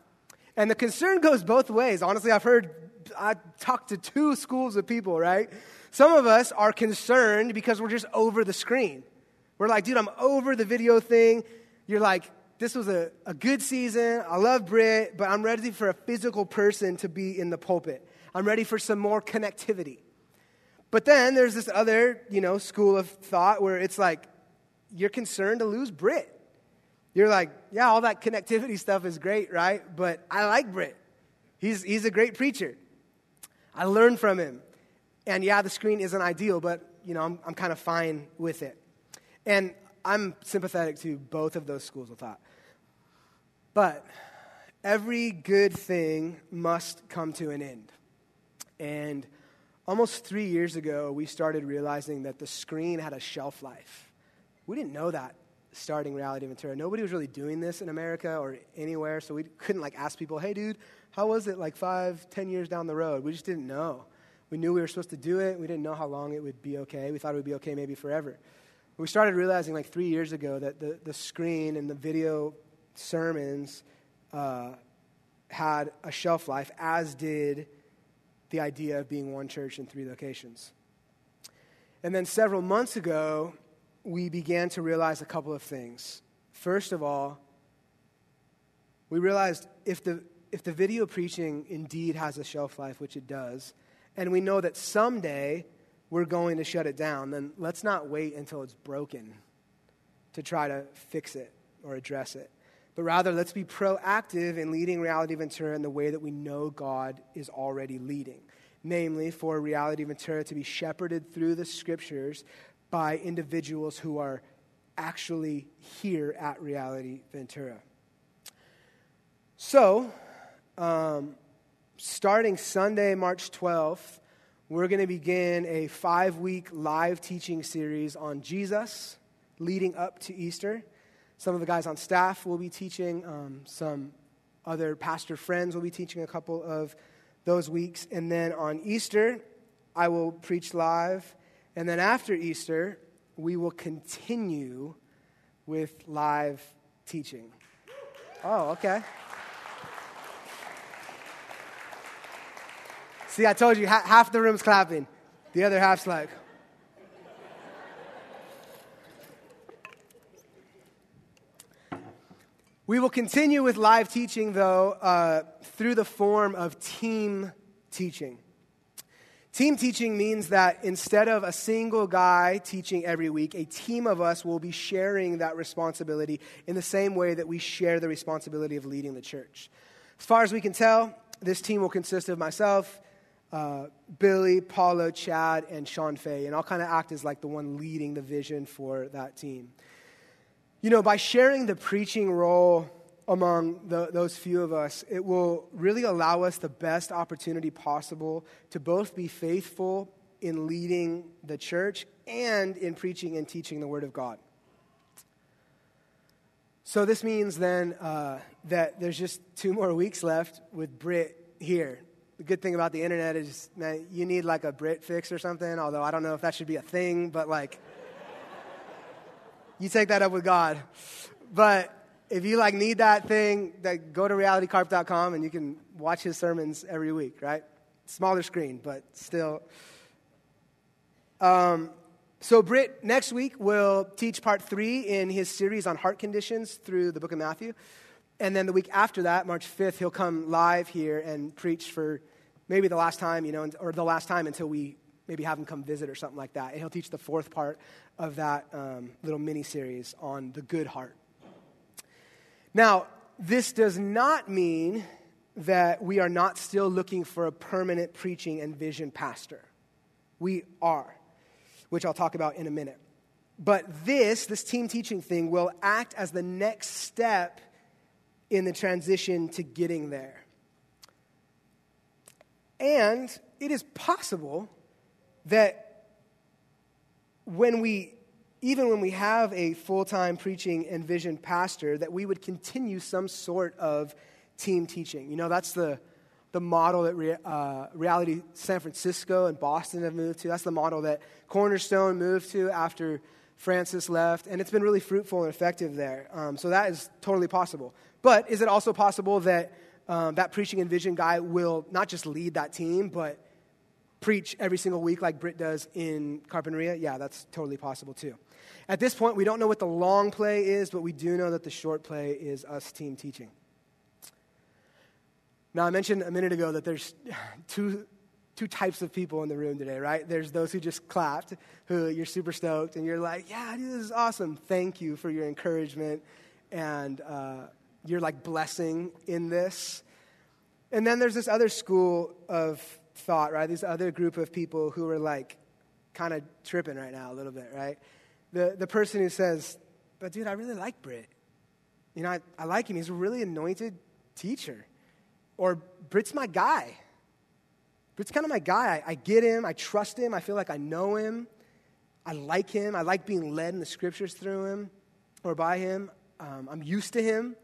And the concern goes both ways. Honestly, I've heard, I talked to two schools of people, right? Some of us are concerned because we're just over the screen. We're like, dude, I'm over the video thing. You're like, this was a, a good season. I love Britt, but I'm ready for a physical person to be in the pulpit. I'm ready for some more connectivity. But then there's this other, you know, school of thought where it's like, you're concerned to lose Britt. You're like, yeah, all that connectivity stuff is great, right? But I like Britt. He's, he's a great preacher. I learn from him. And yeah, the screen isn't ideal, but, you know, I'm, I'm kind of fine with it. And I'm sympathetic to both of those schools of thought. But every good thing must come to an end. And almost three years ago, we started realizing that the screen had a shelf life. We didn't know that starting Reality Ventura. Nobody was really doing this in America or anywhere, so we couldn't like ask people, hey, dude, how was it like five, ten years down the road? We just didn't know. We knew we were supposed to do it. We didn't know how long it would be okay. We thought it would be okay maybe forever. We started realizing like three years ago that the, the screen and the video sermons uh, had a shelf life, as did the idea of being one church in three locations. And then several months ago, we began to realize a couple of things. First of all, we realized if the, if the video preaching indeed has a shelf life, which it does, and we know that someday we're going to shut it down, then let's not wait until it's broken to try to fix it or address it. But rather, let's be proactive in leading Reality Ventura in the way that we know God is already leading. Namely, for Reality Ventura to be shepherded through the scriptures by individuals who are actually here at Reality Ventura. So, um, starting Sunday, March 12th, we're going to begin a five week live teaching series on Jesus leading up to Easter. Some of the guys on staff will be teaching, um, some other pastor friends will be teaching a couple of those weeks. And then on Easter, I will preach live. And then after Easter, we will continue with live teaching. Oh, okay. See, I told you, half the room's clapping, the other half's like, We will continue with live teaching, though, uh, through the form of team teaching. Team teaching means that instead of a single guy teaching every week, a team of us will be sharing that responsibility in the same way that we share the responsibility of leading the church. As far as we can tell, this team will consist of myself, uh, Billy, Paulo, Chad, and Sean Fay, and I'll kind of act as like the one leading the vision for that team. You know, by sharing the preaching role among the, those few of us, it will really allow us the best opportunity possible to both be faithful in leading the church and in preaching and teaching the Word of God. So, this means then uh, that there's just two more weeks left with Britt here the good thing about the internet is, man, you need like a Britt fix or something, although I don't know if that should be a thing, but like, <laughs> you take that up with God. But if you like need that thing, that go to realitycarp.com and you can watch his sermons every week, right? Smaller screen, but still. Um, so Britt next week will teach part three in his series on heart conditions through the book of Matthew. And then the week after that, March 5th, he'll come live here and preach for maybe the last time, you know, or the last time until we maybe have him come visit or something like that. And he'll teach the fourth part of that um, little mini series on the good heart. Now, this does not mean that we are not still looking for a permanent preaching and vision pastor. We are, which I'll talk about in a minute. But this, this team teaching thing, will act as the next step in the transition to getting there. And it is possible that when we, even when we have a full time preaching and vision pastor, that we would continue some sort of team teaching. You know, that's the, the model that Re, uh, Reality San Francisco and Boston have moved to. That's the model that Cornerstone moved to after Francis left, and it's been really fruitful and effective there. Um, so that is totally possible. But is it also possible that um, that preaching and vision guy will not just lead that team, but preach every single week like Britt does in Carpinteria? Yeah, that's totally possible too. At this point, we don't know what the long play is, but we do know that the short play is us team teaching. Now, I mentioned a minute ago that there's <sighs> two, two types of people in the room today, right? There's those who just clapped, who you're super stoked, and you're like, yeah, dude, this is awesome. Thank you for your encouragement and uh, your like blessing in this. And then there's this other school of thought, right? This other group of people who are like kind of tripping right now a little bit, right? The, the person who says, but dude, I really like Britt. You know, I, I like him. He's a really anointed teacher. Or Britt's my guy. Britt's kind of my guy. I, I get him. I trust him. I feel like I know him. I like him. I like being led in the scriptures through him or by him. Um, I'm used to him.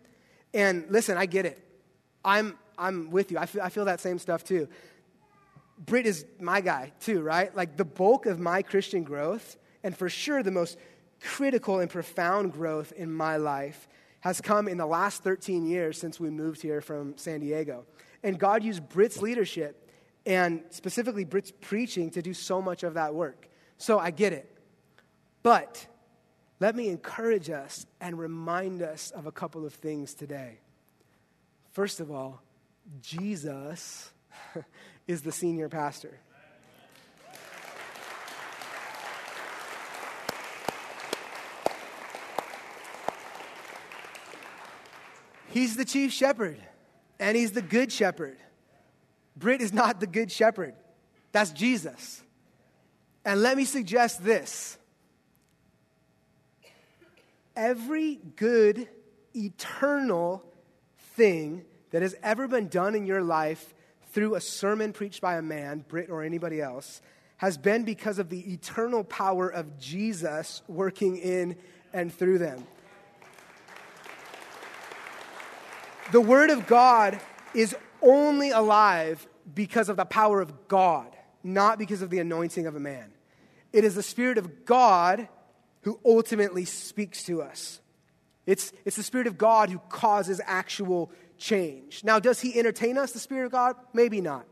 And listen, I get it. I'm, I'm with you. I feel, I feel that same stuff too. Britt is my guy too, right? Like the bulk of my Christian growth, and for sure the most critical and profound growth in my life, has come in the last 13 years since we moved here from San Diego. And God used Britt's leadership and specifically Britt's preaching to do so much of that work. So I get it. But let me encourage us and remind us of a couple of things today. First of all, Jesus <laughs> is the senior pastor. He's the chief shepherd, and he's the good shepherd. Britt is not the good shepherd, that's Jesus. And let me suggest this every good, eternal thing that has ever been done in your life through a sermon preached by a man, Britt or anybody else, has been because of the eternal power of Jesus working in and through them. The Word of God is only alive because of the power of God, not because of the anointing of a man. It is the Spirit of God who ultimately speaks to us. It's, it's the Spirit of God who causes actual change. Now, does He entertain us, the Spirit of God? Maybe not.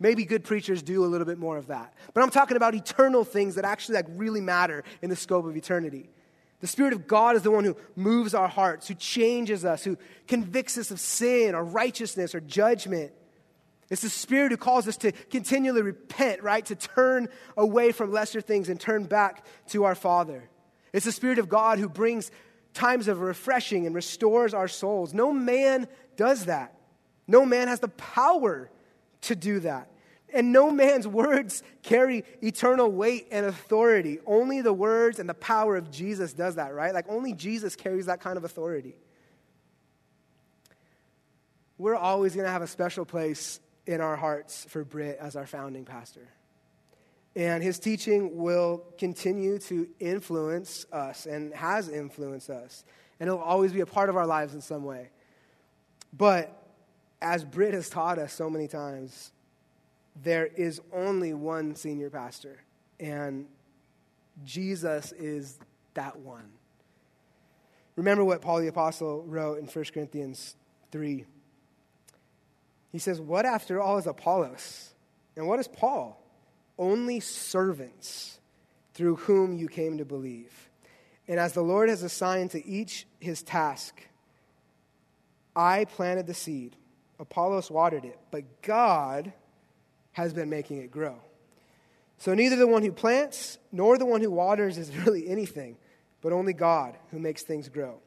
Maybe good preachers do a little bit more of that. But I'm talking about eternal things that actually like really matter in the scope of eternity. The Spirit of God is the one who moves our hearts, who changes us, who convicts us of sin or righteousness or judgment. It's the Spirit who calls us to continually repent, right? To turn away from lesser things and turn back to our Father. It's the Spirit of God who brings times of refreshing and restores our souls. No man does that. No man has the power to do that. And no man's <laughs> words carry eternal weight and authority. Only the words and the power of Jesus does that, right? Like only Jesus carries that kind of authority. We're always going to have a special place in our hearts for Britt as our founding pastor. And his teaching will continue to influence us and has influenced us. And it'll always be a part of our lives in some way. But as Britt has taught us so many times, there is only one senior pastor, and Jesus is that one. Remember what Paul the Apostle wrote in 1 Corinthians 3. He says, What after all is Apollos? And what is Paul? Only servants through whom you came to believe. And as the Lord has assigned to each his task, I planted the seed, Apollos watered it, but God has been making it grow. So neither the one who plants nor the one who waters is <laughs> really anything, but only God who makes things grow.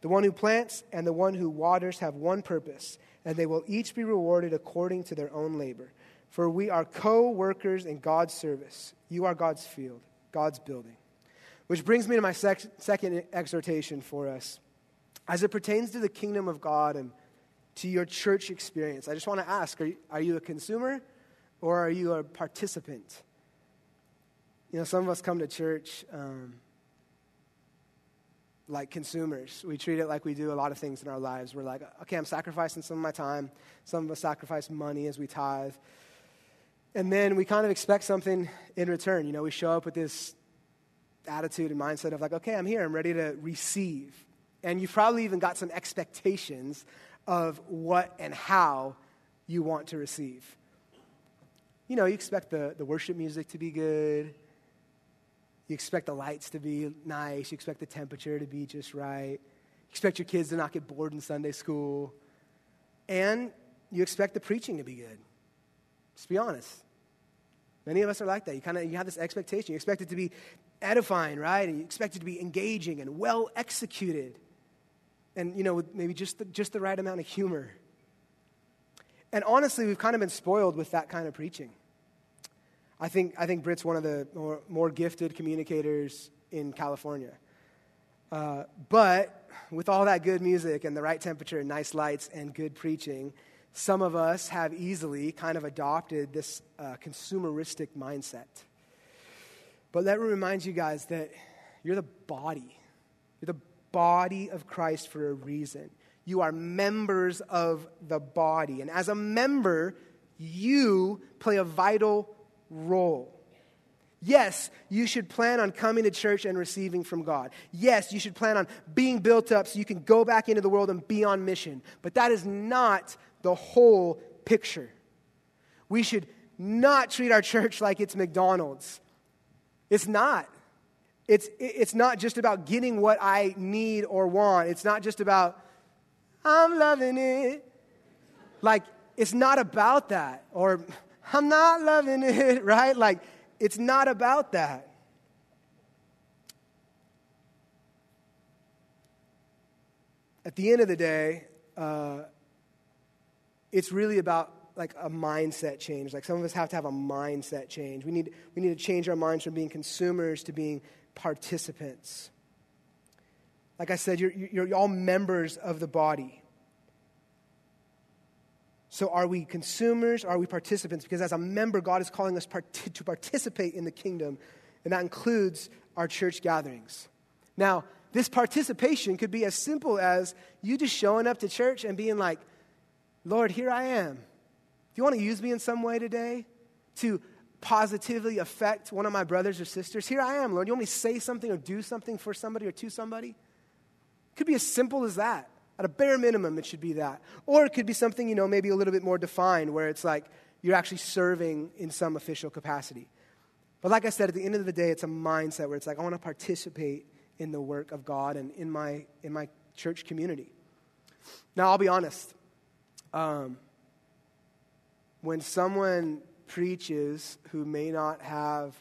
The one who plants and the one who waters have one purpose, and they will each be rewarded according to their own labor. For we are co workers in God's service. You are God's field, God's building. Which brings me to my sec- second exhortation for us. As it pertains to the kingdom of God and to your church experience, I just want to ask are you, are you a consumer or are you a participant? You know, some of us come to church um, like consumers. We treat it like we do a lot of things in our lives. We're like, okay, I'm sacrificing some of my time. Some of us sacrifice money as we tithe. And then we kind of expect something in return. You know, we show up with this attitude and mindset of like, okay, I'm here, I'm ready to receive. And you've probably even got some expectations of what and how you want to receive. You know, you expect the, the worship music to be good, you expect the lights to be nice. You expect the temperature to be just right. You expect your kids to not get bored in Sunday school. And you expect the preaching to be good. Just be honest. Many of us are like that. You kind of you have this expectation. You expect it to be edifying, right? And you expect it to be engaging and well executed. And you know, with maybe just the, just the right amount of humor. And honestly, we've kind of been spoiled with that kind of preaching. I think, I think Britt's one of the more, more gifted communicators in California. Uh, but with all that good music and the right temperature and nice lights and good preaching, some of us have easily kind of adopted this uh, consumeristic mindset. But let me remind you guys that you're the body. You're the body of Christ for a reason. You are members of the body. And as a member, you play a vital role. Yes, you should plan on coming to church and receiving from God. Yes, you should plan on being built up so you can go back into the world and be on mission. But that is not the whole picture. We should not treat our church like it's McDonald's. It's not. It's, it's not just about getting what I need or want. It's not just about, I'm loving it. Like, it's not about that. Or, I'm not loving it, <laughs> right? Like, it's not about that. At the end of the day, uh, it's really about like a mindset change. Like some of us have to have a mindset change. We need, we need to change our minds from being consumers to being participants. Like I said, you're, you're all members of the body. So, are we consumers? Are we participants? Because as a member, God is calling us part- to participate in the kingdom, and that includes our church gatherings. Now, this participation could be as simple as you just showing up to church and being like, Lord, here I am. Do you want to use me in some way today to positively affect one of my brothers or sisters? Here I am, Lord. You want me to say something or do something for somebody or to somebody? It could be as simple as that. At a bare minimum, it should be that. Or it could be something, you know, maybe a little bit more defined where it's like you're actually serving in some official capacity. But like I said, at the end of the day, it's a mindset where it's like, I want to participate in the work of God and in my, in my church community. Now, I'll be honest. Um, when someone preaches who may not have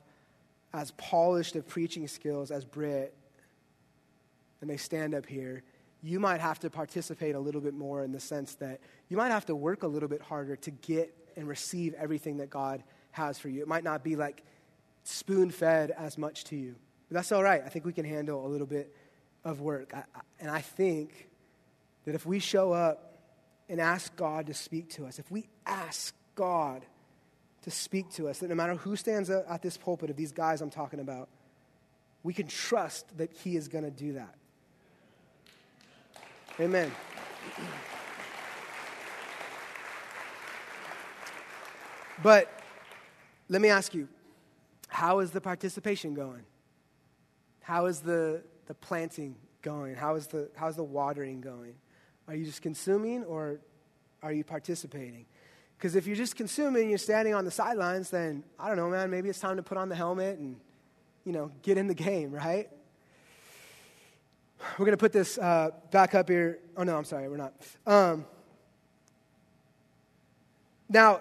as polished of preaching skills as Britt, and they stand up here, you might have to participate a little bit more in the sense that you might have to work a little bit harder to get and receive everything that God has for you. It might not be like spoon fed as much to you. But that's all right. I think we can handle a little bit of work. I, I, and I think that if we show up and ask God to speak to us, if we ask God to speak to us, that no matter who stands at this pulpit of these guys I'm talking about, we can trust that He is going to do that. Amen. But let me ask you how is the participation going? How is the, the planting going? How is, the, how is the watering going? Are you just consuming or are you participating? Because if you're just consuming, you're standing on the sidelines, then I don't know, man, maybe it's time to put on the helmet and, you know, get in the game, right? We're going to put this uh, back up here. Oh, no, I'm sorry, we're not. Um, now,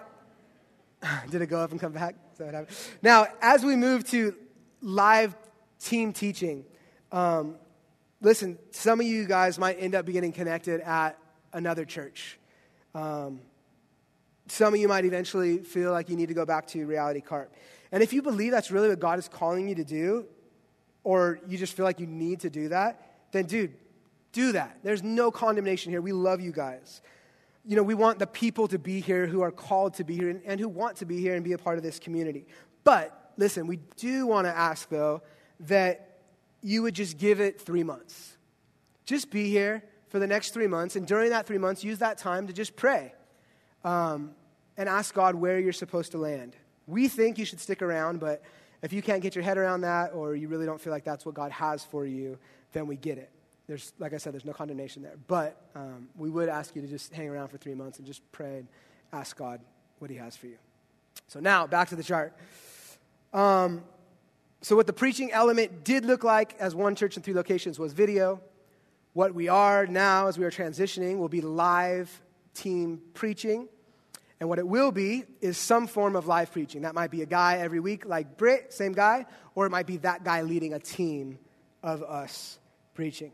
<laughs> did it go up and come back? Now, as we move to live team teaching, um, listen, some of you guys might end up getting connected at another church. Um, some of you might eventually feel like you need to go back to reality carp. And if you believe that's really what God is calling you to do, or you just feel like you need to do that, then dude, do that. There's no condemnation here. We love you guys. You know, we want the people to be here who are called to be here and, and who want to be here and be a part of this community. But listen, we do want to ask, though, that you would just give it three months. Just be here for the next three months, and during that three months, use that time to just pray um, and ask God where you're supposed to land. We think you should stick around, but if you can't get your head around that or you really don't feel like that's what God has for you, then we get it. There's, like I said, there's no condemnation there. But um, we would ask you to just hang around for three months and just pray and ask God what He has for you. So now, back to the chart. Um, so, what the preaching element did look like as one church in three locations was video. What we are now, as we are transitioning, will be live team preaching. And what it will be is some form of live preaching. That might be a guy every week, like Britt, same guy, or it might be that guy leading a team of us preaching.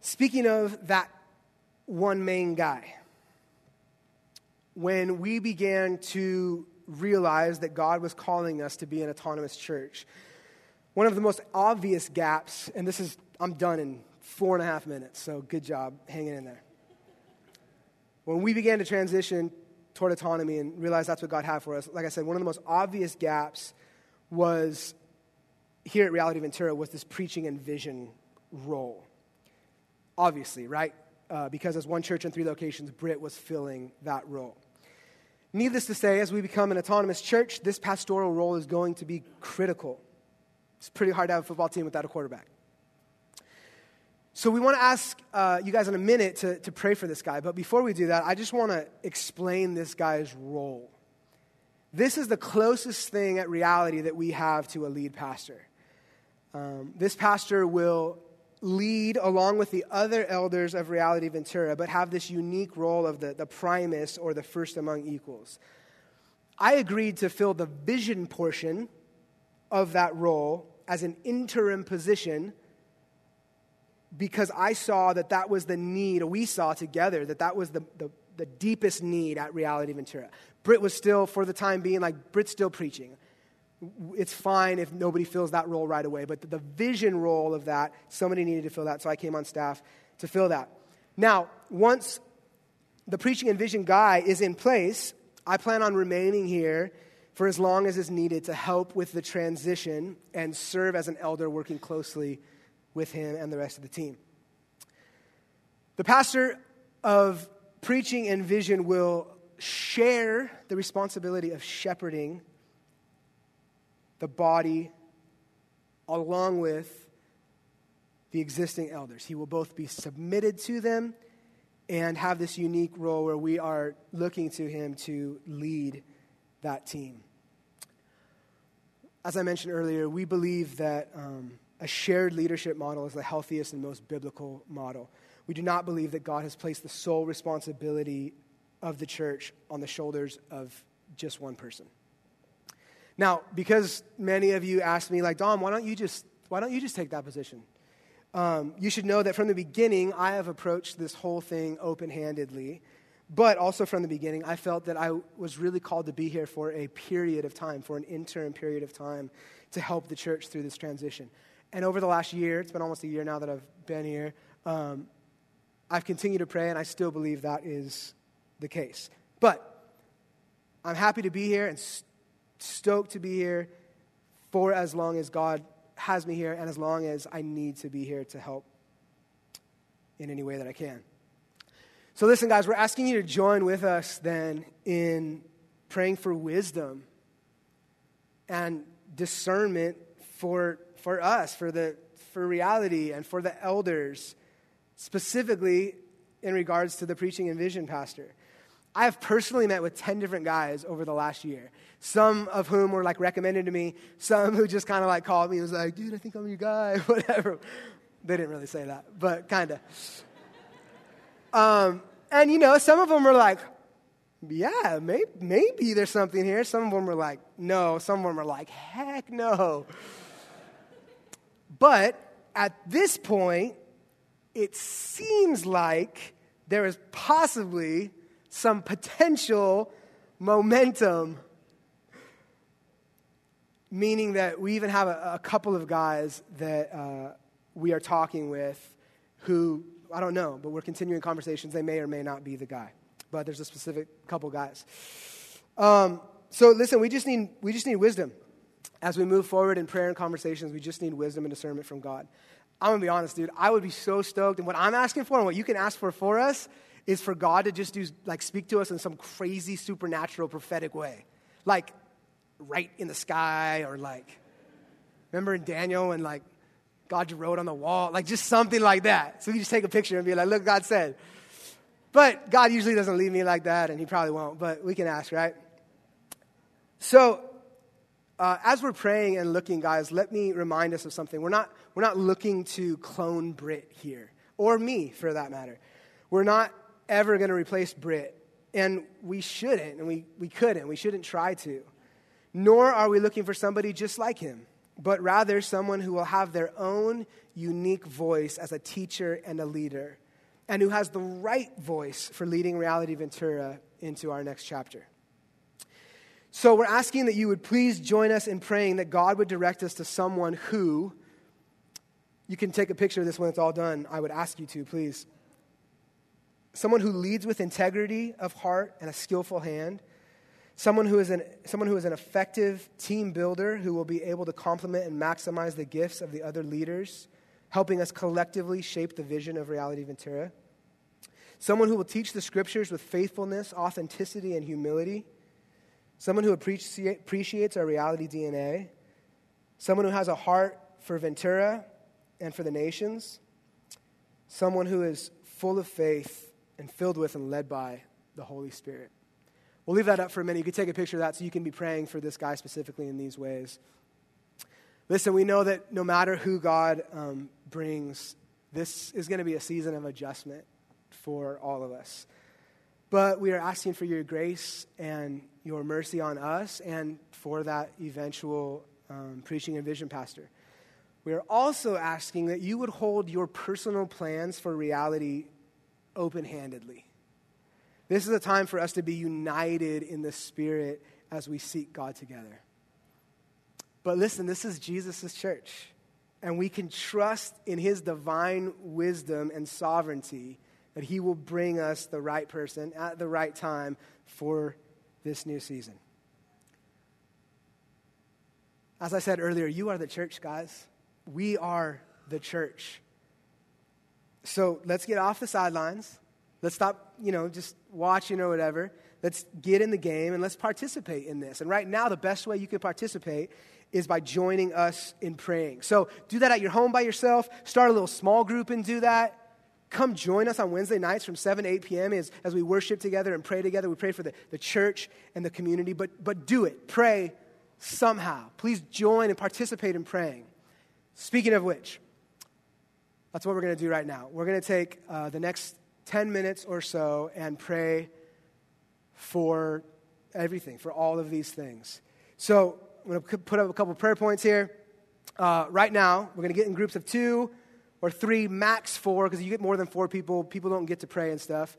Speaking of that one main guy, when we began to realize that God was calling us to be an autonomous church, one of the most obvious gaps, and this is, I'm done in four and a half minutes, so good job hanging in there. When we began to transition toward autonomy and realize that's what God had for us, like I said, one of the most obvious gaps was here at Reality Ventura was this preaching and vision role obviously, right? Uh, because as one church in three locations, Britt was filling that role. Needless to say, as we become an autonomous church, this pastoral role is going to be critical. It's pretty hard to have a football team without a quarterback. So, we want to ask uh, you guys in a minute to, to pray for this guy. But before we do that, I just want to explain this guy's role. This is the closest thing at reality that we have to a lead pastor. Um, this pastor will lead along with the other elders of Reality Ventura, but have this unique role of the, the primus or the first among equals. I agreed to fill the vision portion of that role as an interim position because I saw that that was the need, we saw together that that was the, the, the deepest need at Reality Ventura. Britt was still, for the time being, like, Britt's still preaching it's fine if nobody fills that role right away. But the vision role of that, somebody needed to fill that, so I came on staff to fill that. Now, once the preaching and vision guy is in place, I plan on remaining here for as long as is needed to help with the transition and serve as an elder working closely with him and the rest of the team. The pastor of preaching and vision will share the responsibility of shepherding the body along with the existing elders. He will both be submitted to them and have this unique role where we are looking to him to lead that team. As I mentioned earlier, we believe that um, a shared leadership model is the healthiest and most biblical model. We do not believe that God has placed the sole responsibility of the church on the shoulders of just one person. Now, because many of you asked me, like, Dom, why don't you just, why don't you just take that position? Um, you should know that from the beginning, I have approached this whole thing open handedly. But also from the beginning, I felt that I was really called to be here for a period of time, for an interim period of time, to help the church through this transition. And over the last year, it's been almost a year now that I've been here, um, I've continued to pray, and I still believe that is the case. But I'm happy to be here and stoked to be here for as long as God has me here and as long as I need to be here to help in any way that I can. So, listen, guys, we're asking you to join with us then in praying for wisdom and discernment for, for us, for, the, for reality, and for the elders, specifically in regards to the preaching and vision pastor. I have personally met with 10 different guys over the last year, some of whom were like recommended to me, some who just kind of like called me and was like, dude, I think I'm your guy, <laughs> whatever. They didn't really say that, but kind of. Um, and you know, some of them were like, yeah, maybe, maybe there's something here. Some of them were like, no. Some of them were like, heck no. But at this point, it seems like there is possibly some potential momentum, meaning that we even have a, a couple of guys that uh, we are talking with who, I don't know, but we're continuing conversations. They may or may not be the guy, but there's a specific couple guys. Um, so listen, we just need, we just need wisdom. As we move forward in prayer and conversations, we just need wisdom and discernment from God. I'm gonna be honest, dude. I would be so stoked. And what I'm asking for and what you can ask for for us is for God to just do, like, speak to us in some crazy, supernatural, prophetic way. Like, right in the sky, or like, remember in Daniel and like, God wrote on the wall? Like, just something like that. So you just take a picture and be like, look, God said. But God usually doesn't leave me like that, and He probably won't, but we can ask, right? So, uh, as we're praying and looking, guys, let me remind us of something. We're not, we're not looking to clone Britt here, or me for that matter. We're not ever going to replace Britt, and we shouldn't, and we, we couldn't. We shouldn't try to. Nor are we looking for somebody just like him, but rather someone who will have their own unique voice as a teacher and a leader, and who has the right voice for leading Reality Ventura into our next chapter. So we're asking that you would please join us in praying that God would direct us to someone who, you can take a picture of this when it's all done. I would ask you to, please. Someone who leads with integrity of heart and a skillful hand. Someone who, is an, someone who is an effective team builder who will be able to complement and maximize the gifts of the other leaders, helping us collectively shape the vision of Reality Ventura. Someone who will teach the scriptures with faithfulness, authenticity, and humility someone who appreciates our reality DNA, someone who has a heart for Ventura and for the nations, someone who is full of faith and filled with and led by the Holy Spirit. We'll leave that up for a minute. You can take a picture of that so you can be praying for this guy specifically in these ways. Listen, we know that no matter who God um, brings, this is going to be a season of adjustment for all of us. But we are asking for your grace and your mercy on us and for that eventual um, preaching and vision pastor. We are also asking that you would hold your personal plans for reality open handedly. This is a time for us to be united in the Spirit as we seek God together. But listen, this is Jesus' church, and we can trust in his divine wisdom and sovereignty that he will bring us the right person at the right time for this new season. As I said earlier, you are the church, guys. We are the church. So let's get off the sidelines. Let's stop, you know, just watching or whatever. Let's get in the game and let's participate in this. And right now, the best way you can participate is by joining us in praying. So do that at your home by yourself. Start a little small group and do that. Come join us on Wednesday nights from 7 to 8 p.m. As, as we worship together and pray together. We pray for the, the church and the community, but, but do it. Pray somehow. Please join and participate in praying. Speaking of which, that's what we're going to do right now. We're going to take uh, the next 10 minutes or so and pray for everything, for all of these things. So I'm going to put up a couple prayer points here. Uh, right now, we're going to get in groups of two or three, max four, because you get more than four people, people don't get to pray and stuff.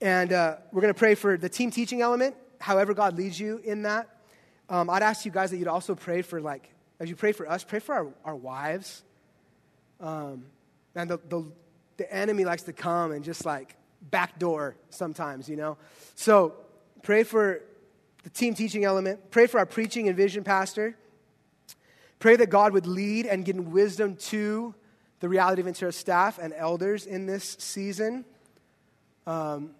And uh, we're going to pray for the team teaching element, however God leads you in that. Um, I'd ask you guys that you'd also pray for, like, as you pray for us, pray for our, our wives. Um, and the, the, the enemy likes to come and just like backdoor sometimes, you know? So pray for the team teaching element. Pray for our preaching and vision pastor. Pray that God would lead and give wisdom to the Reality of Ventura staff and elders in this season. Um,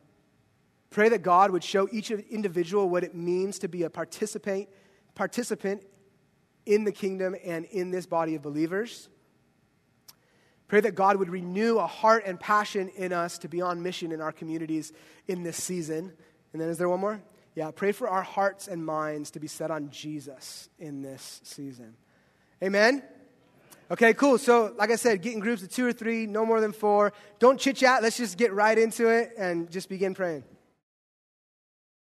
pray that God would show each individual what it means to be a participant, participant in the kingdom and in this body of believers. Pray that God would renew a heart and passion in us to be on mission in our communities in this season. And then, is there one more? Yeah, pray for our hearts and minds to be set on Jesus in this season. Amen? Okay, cool. So, like I said, get in groups of two or three, no more than four. Don't chit chat. Let's just get right into it and just begin praying.